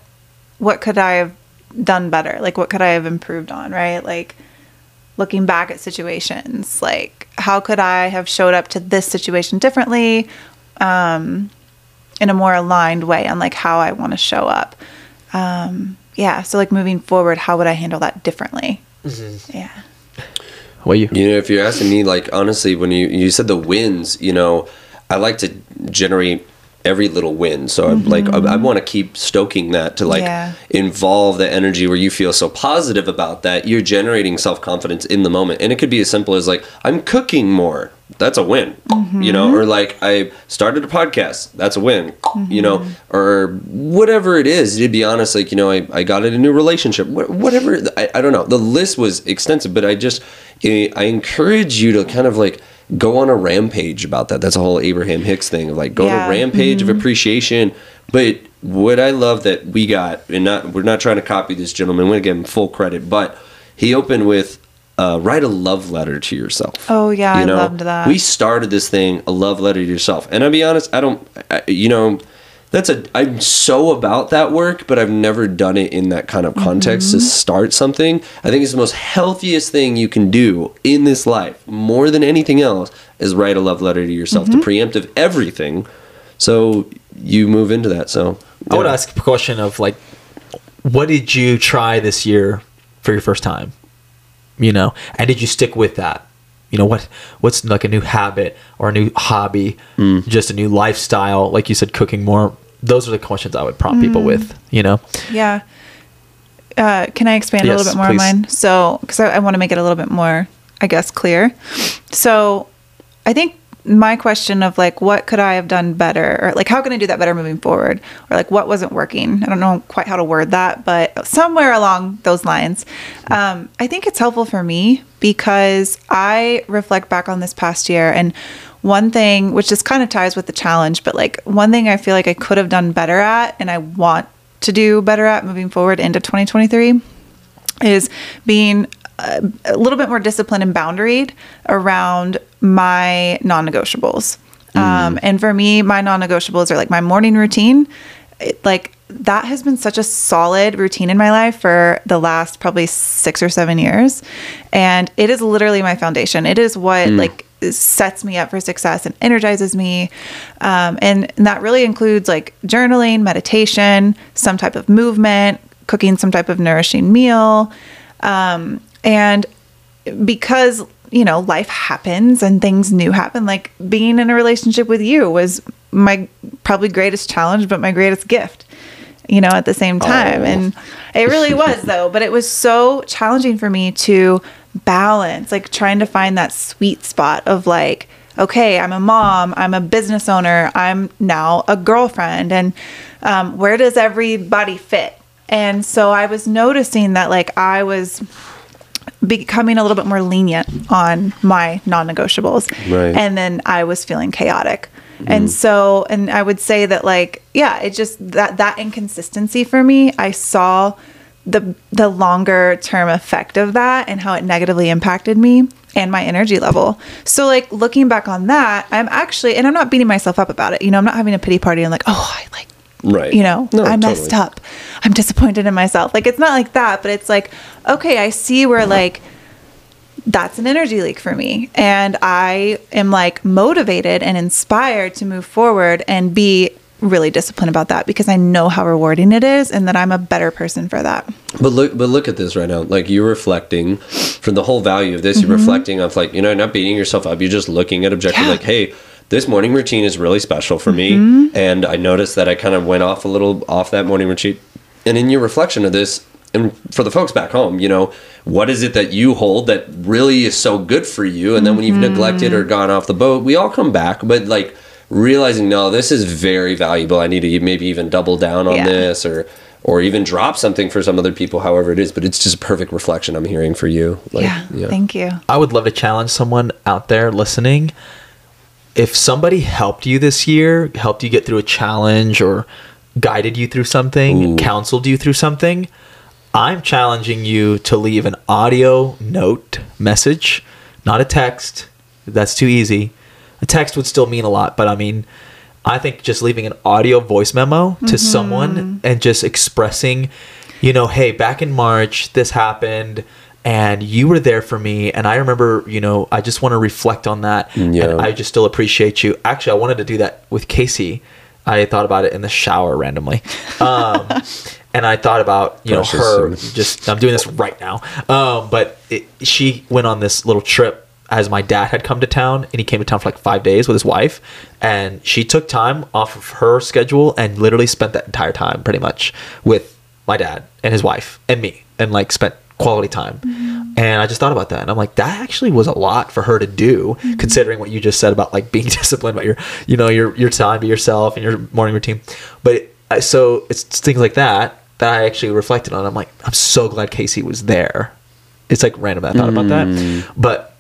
C: what could I have done better? Like, what could I have improved on? Right? Like, looking back at situations, like how could I have showed up to this situation differently? Um, in a more aligned way on like how I want to show up. Um, yeah, so like moving forward, how would I handle that differently? Yeah.
B: What you?
A: You know, if you're asking me, like honestly, when you you said the wins, you know, I like to generate every little win. So I'm like, I, I mm-hmm. want to keep stoking that to like
C: Yeah.
A: involve the energy where you feel so positive about that. You're generating self confidence in the moment, and it could be as simple as like, I'm cooking more. That's a win, you know, or mm-hmm. like I started a podcast. That's a win, you know, mm-hmm. or whatever it is. To be honest, like you know, I, I got in a new relationship. Wha- Whatever, I, I don't know. The list was extensive, but I just eh, I encourage you to kind of like go on a rampage about that. That's a whole Abraham Hicks thing of like go on a rampage of mm-hmm. appreciation. But what I love that we got, and not we're not trying to copy this gentleman. We're gonna give him full credit, but he opened with uh, write a love letter to yourself.
C: Oh, yeah, I loved that.
A: We started this thing a love letter to yourself, and I'll be honest, I don't, I, you know. That's a. I'm so about that work, but I've never done it in that kind of context
C: Mm-hmm.
A: to start something. I think it's the most healthiest thing you can do in this life, more than anything else, is write a love letter to yourself
C: Mm-hmm.
A: to preempt of everything. So you move into that. So
B: I would
A: yeah.
B: ask a question of like, what did you try this year for your first time? You know, and did you stick with that? You know what? What's like a new habit or a new hobby,
A: Mm.
B: just a new lifestyle? Like you said, cooking more. Those are the questions I would prompt people with. You know,
C: Yeah. Uh, can I expand a little bit more
B: please.
C: on mine? So, because I, I want to make it a little bit more, I guess, clear. So, I think my question of like, what could I have done better, or like, how can I do that better moving forward, or like, what wasn't working? I don't know quite how to word that, but somewhere along those lines, um, I think it's helpful for me because I reflect back on this past year and one thing which just kind of ties with the challenge but like one thing i feel like i could have done better at and i want to do better at moving forward into 2023 is being a, a little bit more disciplined and boundaried around my non-negotiables. Um, and for me my non-negotiables are like my morning routine. It, like that has been such a solid routine in my life for the last probably six or seven years. And it is literally my foundation. It is what like sets me up for success and energizes me. Um, and, and that really includes like journaling meditation some type of movement cooking some type of nourishing meal. Um, and because you know life happens and things new happen like being in a relationship with you was my probably greatest challenge but my greatest gift you know at the same time.
A: Oh.
C: and it really was though. But it was so challenging for me to balance like trying to find that sweet spot of like okay i'm a mom i'm a business owner i'm now a girlfriend and um, where does everybody fit? And so i was noticing that like i was becoming a little bit more lenient on my non-negotiables.
A: Right.
C: and then i was feeling chaotic. Mm. And so and i would say that like yeah it just that that inconsistency for me i saw the the longer term effect of that and how it negatively impacted me and my energy level. So like looking back on that i'm actually and i'm not beating myself up about it. You know i'm not having a pity party and like oh i like
A: right.
C: you know,
A: No,
C: I messed
A: totally.
C: up. I'm disappointed in myself. Like it's not like that, but it's like, okay, I see where like that's an energy leak for me. And I am like motivated and inspired to move forward and be really disciplined about that because I know how rewarding it is and that I'm a better person for that.
A: But look, but look at this right now. Like you're reflecting from the whole value of this.
C: Mm-hmm.
A: You're reflecting of like you know not beating yourself up. You're just looking at objective.
C: Yeah.
A: Like, hey, this morning routine is really special for
C: Mm-hmm.
A: me, and I noticed that I kind of went off a little off that morning routine. And in your reflection of this, and for the folks back home, you know, what is it that you hold that really is so good for you? And then when you've neglected or gone off the boat, we all come back, but like realizing no, this is very valuable. I need to maybe even double down on
C: Yeah.
A: this or or even drop something for some other people, however it is. But it's just a perfect reflection I'm hearing for you. Like,
C: yeah, Thank you.
B: I would love to challenge someone out there listening. If somebody helped you this year, helped you get through a challenge or guided you through something,
A: Ooh.
B: counseled you through something, I'm challenging you to leave an audio note message, not a text. That's too easy. A text would still mean a lot, but I mean, I think just leaving an audio voice memo to mm-hmm. someone and just expressing, you know, hey, back in March, this happened and you were there for me. And I remember, you know, I just want to reflect on that.
A: Yeah.
B: And I just still appreciate you. Actually, I wanted to do that with Kasey. I thought about it in the shower randomly. (laughs) Um, and I thought about, you
A: Precious.
B: know, her just, I'm doing this right now. Um, but it, she went on this little trip as my dad had come to town and he came to town for like five days with his wife and she took time off of her schedule and literally spent that entire time pretty much with my dad and his wife and me and like spent quality time. And i just thought about that and i'm like that actually was a lot for her to do mm-hmm. considering what you just said about like being (laughs) disciplined about your you know your your time to yourself and your morning routine. But I so it's things like that that i actually reflected on. I'm like i'm so glad Kasey was there. It's like random that i thought about that. Mm. But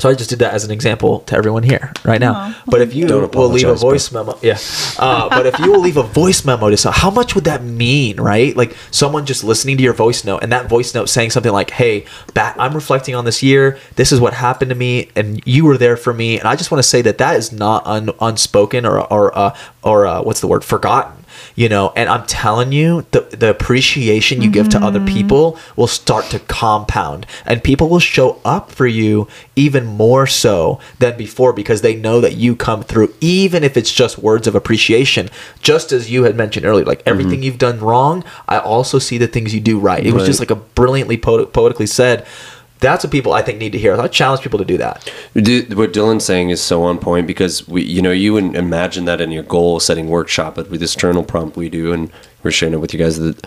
B: so I just did that as an example to everyone here right now.
C: Aw.
B: But if you
A: Don't
B: will leave a
A: apologize, bro.
B: voice memo, yeah. Uh, but if you will leave a voice memo to someone, how much would that mean, right? Like someone just listening to your voice note and that voice note saying something like, "Hey, back, I'm reflecting on this year. This is what happened to me, and you were there for me." And I just want to say that that is not un, unspoken or or uh, or uh, what's the word forgotten you know and i'm telling you the, the appreciation you give to other mm-hmm. people will start to compound. And people will show up for you even more so than before because they know that you come through even if it's just words of appreciation. Just as you had mentioned earlier like mm-hmm. everything you've done wrong i also see the things you do right. It was just like a brilliantly po- poetically said that's what people i think need to hear i challenge people to do that
A: what Dylon's saying is so on point because we, you know, you wouldn't imagine that in your goal setting workshop, but with this journal prompt we do, and we're sharing it with you guys. That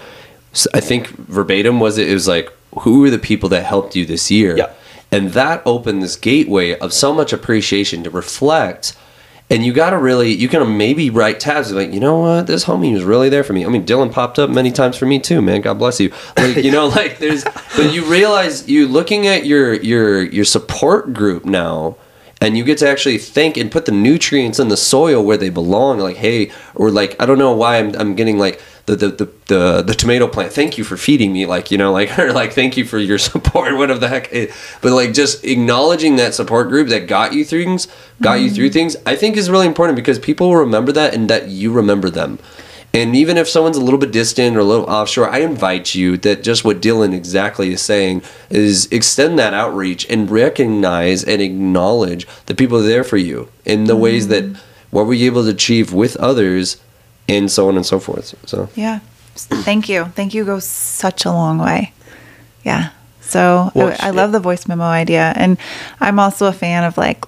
A: I think verbatim was it, it was like, who were the people that helped you this year?
B: Yeah.
A: And that opened this gateway of so much appreciation to reflect. And you got to really, you can maybe write tabs like, you know what, this homie was really there for me. I mean, Dylon popped up many times for me too, man. God bless you. Like, you know, (laughs) like there's, but you realize you looking at your your your support group now, and you get to actually think and put the nutrients in the soil where they belong. Like, hey, or like, I don't know why I'm I'm getting like the the the the, the tomato plant. Thank you for feeding me. Like, you know, like (laughs) or like thank you for your support. (laughs) Whatever the heck. It, but like just acknowledging that support group that got you through things, got you mm-hmm. through things. I think is really important because people remember that and that you remember them. And even if someone's a little bit distant or a little offshore, I invite you that just what Dylon exactly is saying is extend that outreach and recognize and acknowledge the people are there for you in the ways that mm-hmm. what were you able to achieve with others and so on and so forth. So
C: Yeah. Thank you. Thank you goes such a long way. Yeah. So
B: Well,
C: I, I love the voice memo idea. And I'm also a fan of like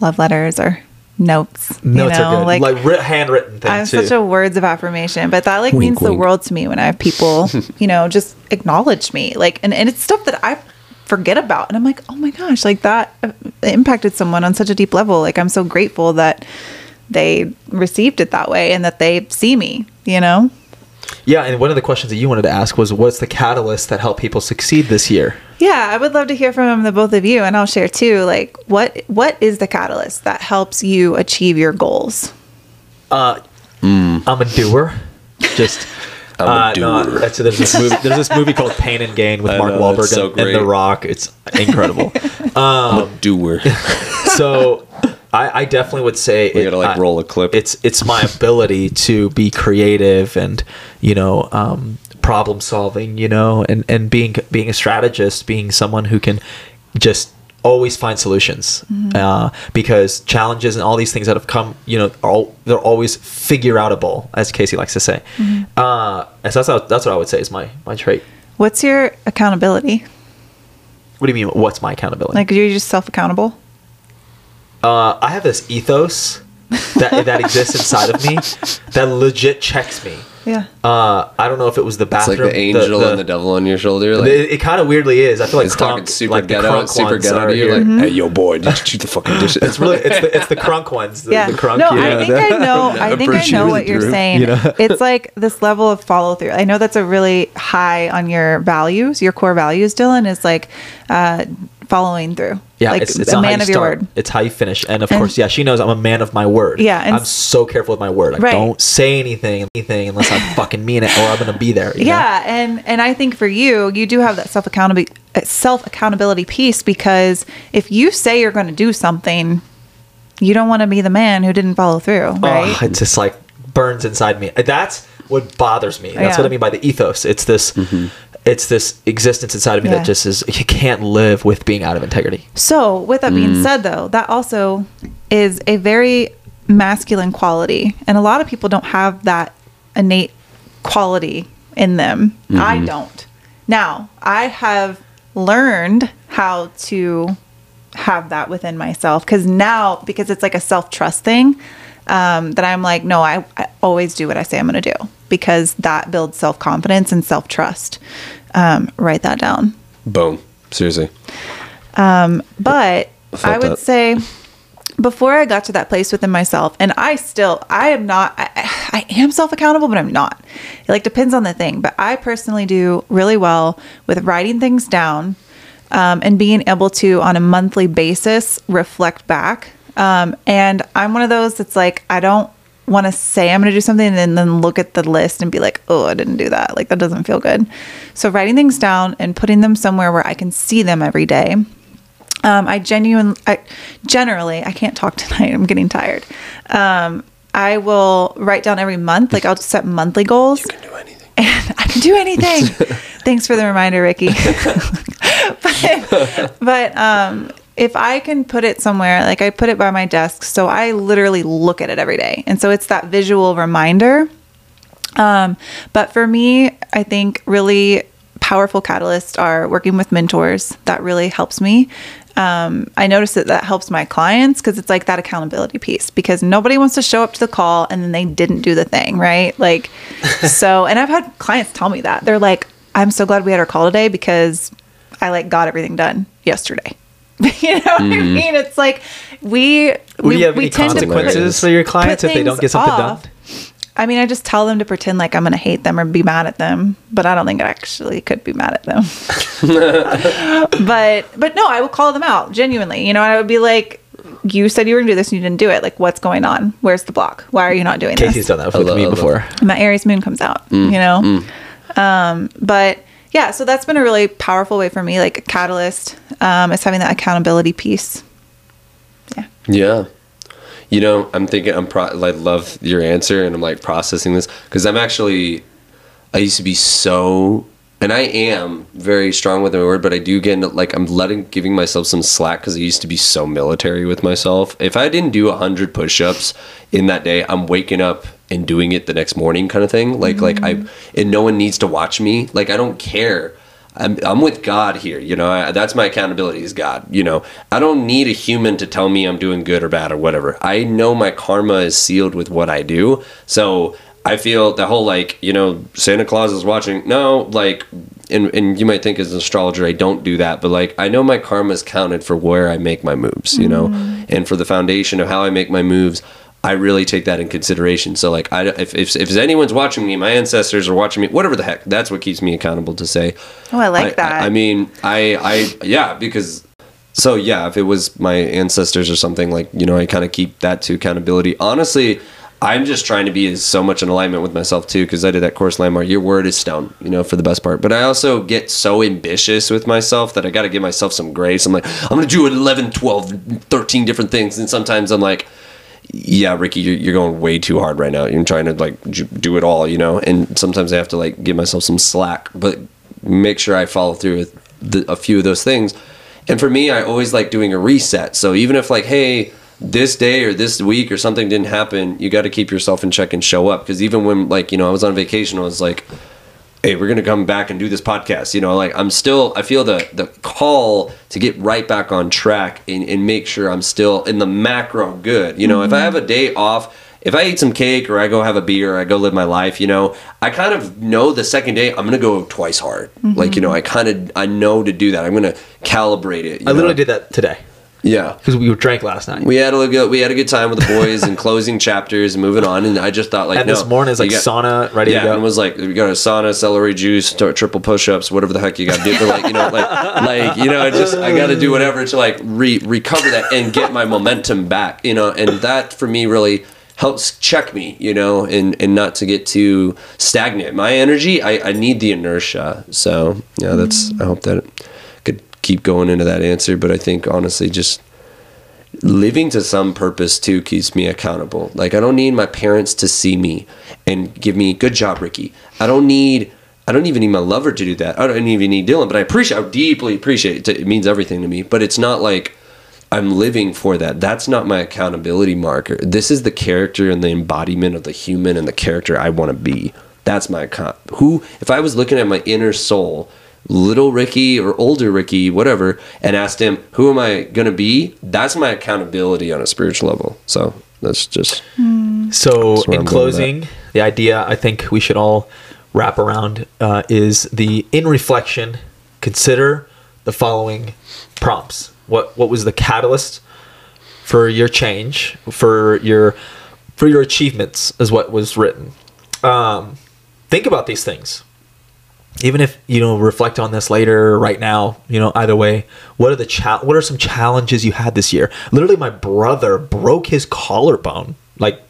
C: love letters or notes. you
B: notes
C: know,
B: are good like,
C: Like,
B: writ- handwritten things
C: I'm
B: too
C: such a words of affirmation, but that like
A: Wink,
C: means the world to me when I have people, (laughs) you know, just acknowledge me. Like, and, and it's stuff that I forget about. And I'm like, oh my gosh, like that uh, impacted someone on such a deep level. Like, I'm so grateful that they received it that way and that they see me, you know?
B: Yeah, and one of the questions that you wanted to ask was what's the catalyst that helped people succeed this year?
C: Yeah, I would love to hear from the both of you, and I'll share too. Like, what what is the catalyst that helps you achieve your goals?
B: Uh, I'm a doer. Just
A: I'm a
B: uh, no,
A: doer.
B: that's, there's this movie. There's this movie called Pain and Gain with
A: I
B: Mark
A: know,
B: Wahlberg
A: so
B: and, and The. Rock. It's incredible. (laughs)
A: I'm a doer. (laughs)
B: so (laughs) I, I definitely would say
A: We gotta, like,
B: I-
A: roll a clip.
B: It's it's my ability to be creative and you know um, problem solving, you know, and and being being a strategist, being someone who can just always find solutions
C: Mm-hmm.
B: uh, because challenges and all these things that have come, you know, are all, they're always figure outable, as Kasey likes to say.
C: Mm-hmm.
B: Uh, and so that's, how, that's what I would say is my, my trait.
C: What's your accountability?
B: What do you mean? What's my accountability?
C: Like, you're you just self accountable?
B: Uh, I have this ethos that that exists inside of me that legit checks me.
C: Yeah.
B: Uh, I don't know if it was the
A: It's
B: bathroom.
A: like the angel and the devil on your shoulder. Like,
B: it, it kind of weirdly is. I feel like
A: it's talking super
B: like
A: ghetto, super ghetto to you.
B: here.
A: Like, hey, yo, boy, did you cheat the fucking dishes?
B: it's really it's the, it's the (laughs) crunk ones. The,
C: yeah.
B: the crunk.
C: no,
B: you know?
C: I think I (laughs) know. I think I know what you're
A: Drew.
C: saying.
B: You know? (laughs)
C: it's like this level of follow through. I know that's a really high on your values, your core values, Dylon, is like uh, following through.
B: Yeah,
C: like
B: it's, it's
C: a man of
B: you
C: your
B: start.
C: word.
B: It's how you finish. And of
C: And-
B: course, yeah, she knows I'm a man of my word.
C: Yeah, and
B: I'm so careful with my word. I
C: Right.
B: don't say anything, anything unless I (laughs) fucking mean it, or I'm gonna be there. you know?
C: Yeah, and and I think for you, you do have that self uh, accountability self accountability piece because if you say you're going to do something, you don't want to be the man who didn't follow through, right?
B: Oh, it just like burns inside me. That's what bothers me. That's
C: Yeah.
B: what I mean by the ethos. It's this, mm-hmm. It's this existence inside of me
C: Yeah.
B: that just is. (laughs) You can't live with being out of integrity.
C: So, with that being mm. said, though, that also is a very masculine quality. And a lot of people don't have that innate quality in them. I mm-hmm. don't. Now, I have learned how to have that within myself because now, because it's like a self trust thing, um, that I'm like, no, I, I always do what I say I'm going to do because that builds self confidence and self trust. Um, write that down.
A: Boom. Seriously.
C: But
A: felt
C: I would
A: that.
C: say before I got to that place within myself, and I still, I am not, I, I am self accountable, but I'm not. It like depends on the thing. But I personally do really well with writing things down um, and being able to, on a monthly basis, reflect back. Um, and I'm one of those that's like, I don't want to say I'm going to do something and then, then look at the list and be like, oh, I didn't do that. Like, that doesn't feel good. So, writing things down and putting them somewhere where I can see them every day um, I genuinely, I, generally, I can't talk (laughs) tonight. I'm getting tired. Um, I will write down every month. Like I'll just set monthly goals.
A: You can do anything. (laughs)
C: And I can do anything. (laughs) Thanks for the reminder, Ricky. but but um, if I can put it somewhere, like I put it by my desk, so I literally look at it every day, and so it's that visual reminder. Um, but for me, I think really powerful catalysts are working with mentors. That really helps me. Um, I notice that that helps my clients because it's like that accountability piece because nobody wants to show up to the call and then they didn't do the thing, right? Like, (laughs) so, and I've had clients tell me that they're like, I'm so glad we had our call today because I like got everything done yesterday. (laughs) you know what I mean? It's like we, we,
B: have
C: we
B: any
C: tend to
B: consequences
C: put-
B: for your clients if they don't
C: things
B: get something
C: off.
B: done?
C: I mean, I just tell them to pretend like I'm going to hate them or be mad at them, but I don't think I actually could be mad at them. (laughs) but but no, I will call them out genuinely. You know, I would be like, "You said you were going to do this, and you didn't do it. Like, what's going on? Where's the block? Why are you not doing
B: Kasey's
C: this?"
B: Kasey's done that with me
A: I love-
B: before.
C: My Aries moon comes out.
B: Mm,
C: You know, um, but yeah, so that's been a really powerful way for me, like a catalyst. Um, is having that accountability piece. Yeah.
A: Yeah. You know, I'm thinking I'm pro- I love your answer and I'm like processing this because I'm actually I used to be so and I am very strong with my word, but I do get into, like I'm letting giving myself some slack because I used to be so military with myself. If I didn't do hundred push-ups in that day, I'm waking up and doing it the next morning, kind of thing. Like like I mm-hmm. and no one needs to watch me. Like I don't care. I'm, I'm with God here, you know. I, that's my accountability is God. You know, I don't need a human to tell me I'm doing good or bad or whatever. I know my karma is sealed with what I do. So I feel the whole like, you know, Santa Claus is watching. No, like, and and you might think as an astrologer I don't do that, but like I know my karma is counted for where I make my moves, you know, mm-hmm. and for the foundation of how I make my moves. I really take that in consideration. So like, I if, if if anyone's watching me, my ancestors are watching me, whatever the heck, that's what keeps me accountable to say.
C: Oh, I like that.
A: I, mean, I I yeah, because so yeah, if it was my ancestors or something like you know, I kind of keep that to accountability. Honestly. I'm just trying to be so much in alignment with myself too, because I did that course landmark. Your word is stone, you know, for the best part. But I also get so ambitious with myself that I got to give myself some grace. I'm like, I'm going to do 11, 12, 13 different things. And sometimes I'm like, yeah, Ricky, you're, you're going way too hard right now. You're trying to like do it all, you know. And sometimes I have to like give myself some slack, but make sure I follow through with the, a few of those things. And for me, I always like doing a reset. So even if like, hey, this day or this week or something didn't happen, you got to keep yourself in check and show up. Because even when like you know I was on vacation, I was like, hey, we're gonna come back and do this podcast. You know, like I'm still, I feel the the call to get right back on track and, and make sure I'm still in the macro good. You know, if I mm-hmm. have a day off, if I eat some cake or I go have a beer, or I go live my life. You know, I kind of know the second day I'm gonna go twice hard. Like you mm-hmm. know, I kind of I know to do that. I'm gonna calibrate it.
B: I literally did that today
A: Yeah.
B: because we drank last night.
A: We had a good we had a good time with the boys and (laughs) closing chapters and moving on. And I just thought like
B: and
A: no,
B: this morning is like
A: got-
B: sauna ready
A: yeah,
B: to go.
A: and was like we got a sauna, celery juice, triple push-ups, whatever the heck you got to do. But like you know, like (laughs) like you know, I just I got to do whatever to like re- recover that and get my momentum back. You know, and that for me really helps check me. You know, and and not to get too stagnant. My energy, I I need the inertia. So yeah, that's I hope that could keep going into that answer. But I think honestly, just living to some purpose too keeps me accountable. Like I don't need my parents to see me and give me good job, Ricky. I don't need I don't even need my lover to do that. I don't even need Dylon, but I appreciate I deeply appreciate it. It means everything to me. But it's not like I'm living for that. That's not my accountability marker. This is the character and the embodiment of the human and the character I want to be. That's my account. Who if I was looking at my inner soul, little Ricky or older Ricky, whatever, and asked him, "Who am I going to be?" That's my accountability on a spiritual level. So, that's just
B: So,
A: That's
B: in
A: I'm
B: closing, the idea I think we should all wrap around uh, is the in reflection. Consider the following prompts. What what was the catalyst for your change, for your for your achievements, is what was written. Um, think about these things. Even if you know reflect on this later, right now, you know either way. What are the cha- What are some challenges you had this year? Literally, my brother broke his collarbone. Like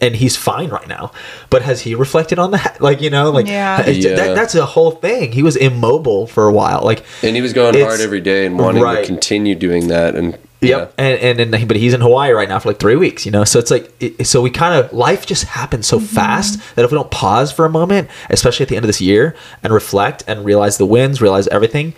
B: and he's fine right now. But has he reflected on that? (laughs) Like, you know, like
C: Yeah.
A: Yeah.
B: That, that's a whole thing. He was immobile for a while. Like,
A: and he was going hard every day and wanting
B: right.
A: to continue doing that and
B: Yep. And, and and but he's in Hawaii right now for like three weeks, you know. So it's like it, so we kind of life just happens so mm-hmm. fast that if we don't pause for a moment, especially at the end of this year, and reflect and realize the wins, realize everything,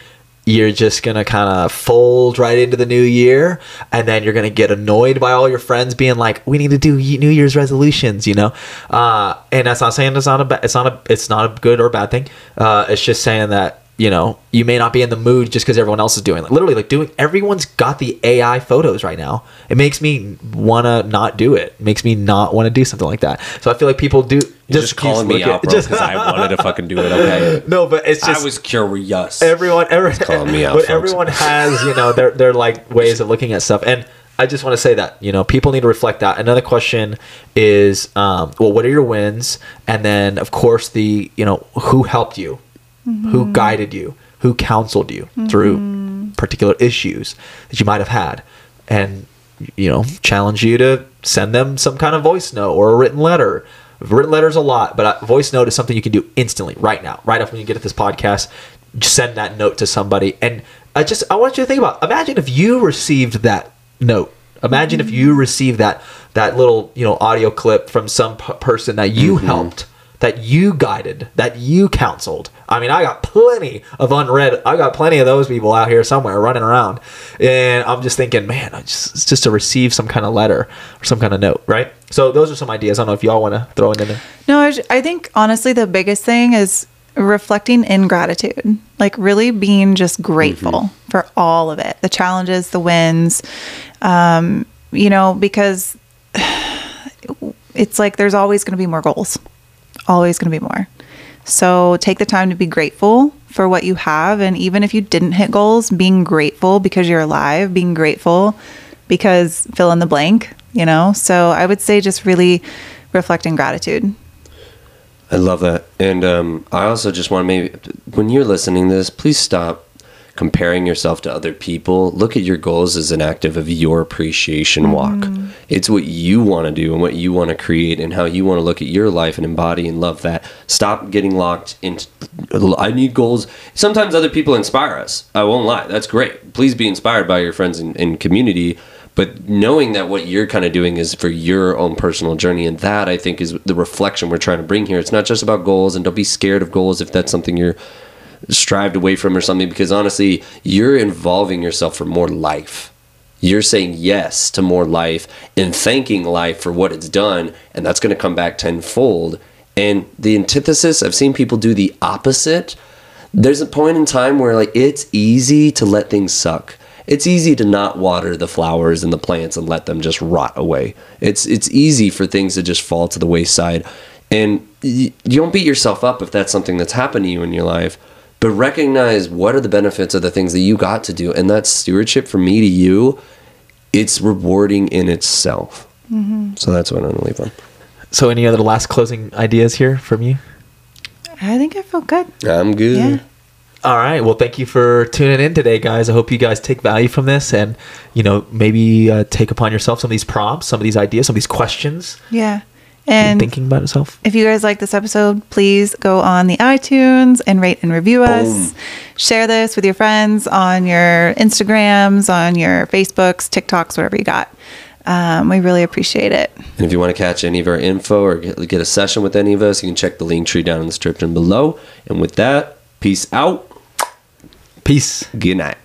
B: you're just gonna kind of fold right into the new year, and then you're gonna get annoyed by all your friends being like, "We need to do New Year's resolutions," you know. Uh, and that's not saying it's not a ba- it's not a it's not a good or bad thing. Uh, it's just saying that you know you may not be in the mood just because everyone else is doing it literally like doing everyone's got the ai photos right now it makes me want to not do it. it makes me not want to do something like that so i feel like people do
A: You're just, calling me out, bro, because I wanted to fucking do it. Okay, (laughs)
B: no but it's just
A: I was curious.
B: everyone every,
A: calling me (laughs) out,
B: but
A: folks.
B: everyone has you know their their like ways of looking at stuff and i just want to say that you know people need to reflect that another question is um, well what are your wins and then of course the you know who helped you who guided you who counseled you through mm-hmm. particular issues that you might have had and you know challenge you to send them some kind of voice note or a written letter. Written letters a lot but a voice note is something you can do instantly right now right after when you get at this podcast. Just send that note to somebody. And i just i want you to think about imagine if you received that note. Imagine if mm-hmm. you received that that little you know audio clip from some p- person that you mm-hmm. helped that you guided that you counseled. I mean i got plenty of unread i got plenty of those people out here somewhere running around. And i'm just thinking man I just, it's just to receive some kind of letter or some kind of note right? So those are some ideas. I don't know if y'all want to throw it in there.
C: No, I think honestly the biggest thing is reflecting in gratitude, like really being just grateful for all of it, the challenges, the wins, um, you know, because (sighs) it's like there's always going to be more goals, always going to be more. So take the time to be grateful for what you have, and even if you didn't hit goals, being grateful because you're alive, being grateful because fill in the blank, you know. So I would say just really reflecting gratitude.
A: I love that. And um, I also just want to maybe, when you're listening to this, please stop comparing yourself to other people. Look at your goals as an active of your appreciation walk. Mm-hmm. It's what you want to do and what you want to create and how you want to look at your life and embody and love that. Stop getting locked into, I need goals. Sometimes other people inspire us. I won't lie. That's great. Please be inspired by your friends and, and community but knowing that what you're kind of doing is for your own personal journey and that i think is the reflection we're trying to bring here it's not just about goals and don't be scared of goals if that's something you're strived away from or something because honestly, you're involving yourself for more life. You're saying yes to more life and thanking life for what it's done, and that's going to come back tenfold. And the antithesis, I've seen people do the opposite. There's a point in time where like it's easy to let things suck. It's easy to not water the flowers and the plants and let them just rot away. It's it's easy for things to just fall to the wayside. And you, don't beat yourself up if that's something that's happened to you in your life, but recognize what are the benefits of the things that you got to do. And that stewardship from me to you, it's rewarding in itself. So that's what I'm going to leave on.
B: So, any other last closing ideas here from you?
C: I think I feel good.
A: I'm good.
C: Yeah.
B: All right. Well, thank you for tuning in today, guys. I hope you guys take value from this and, you know, maybe uh, take upon yourself some of these prompts, some of these ideas, some of these questions.
C: Yeah.
B: And
C: And
B: thinking about itself.
C: if you guys like this episode, please go on the iTunes and rate and review us. Share this with your friends on your Instagrams, on your Facebooks, TikToks, whatever you got. Um, we really appreciate it.
A: And if you want to catch any of our info or get, get a session with any of us, you can check the link tree down in the description below. And with that, peace out.
B: Peace.
A: Good night.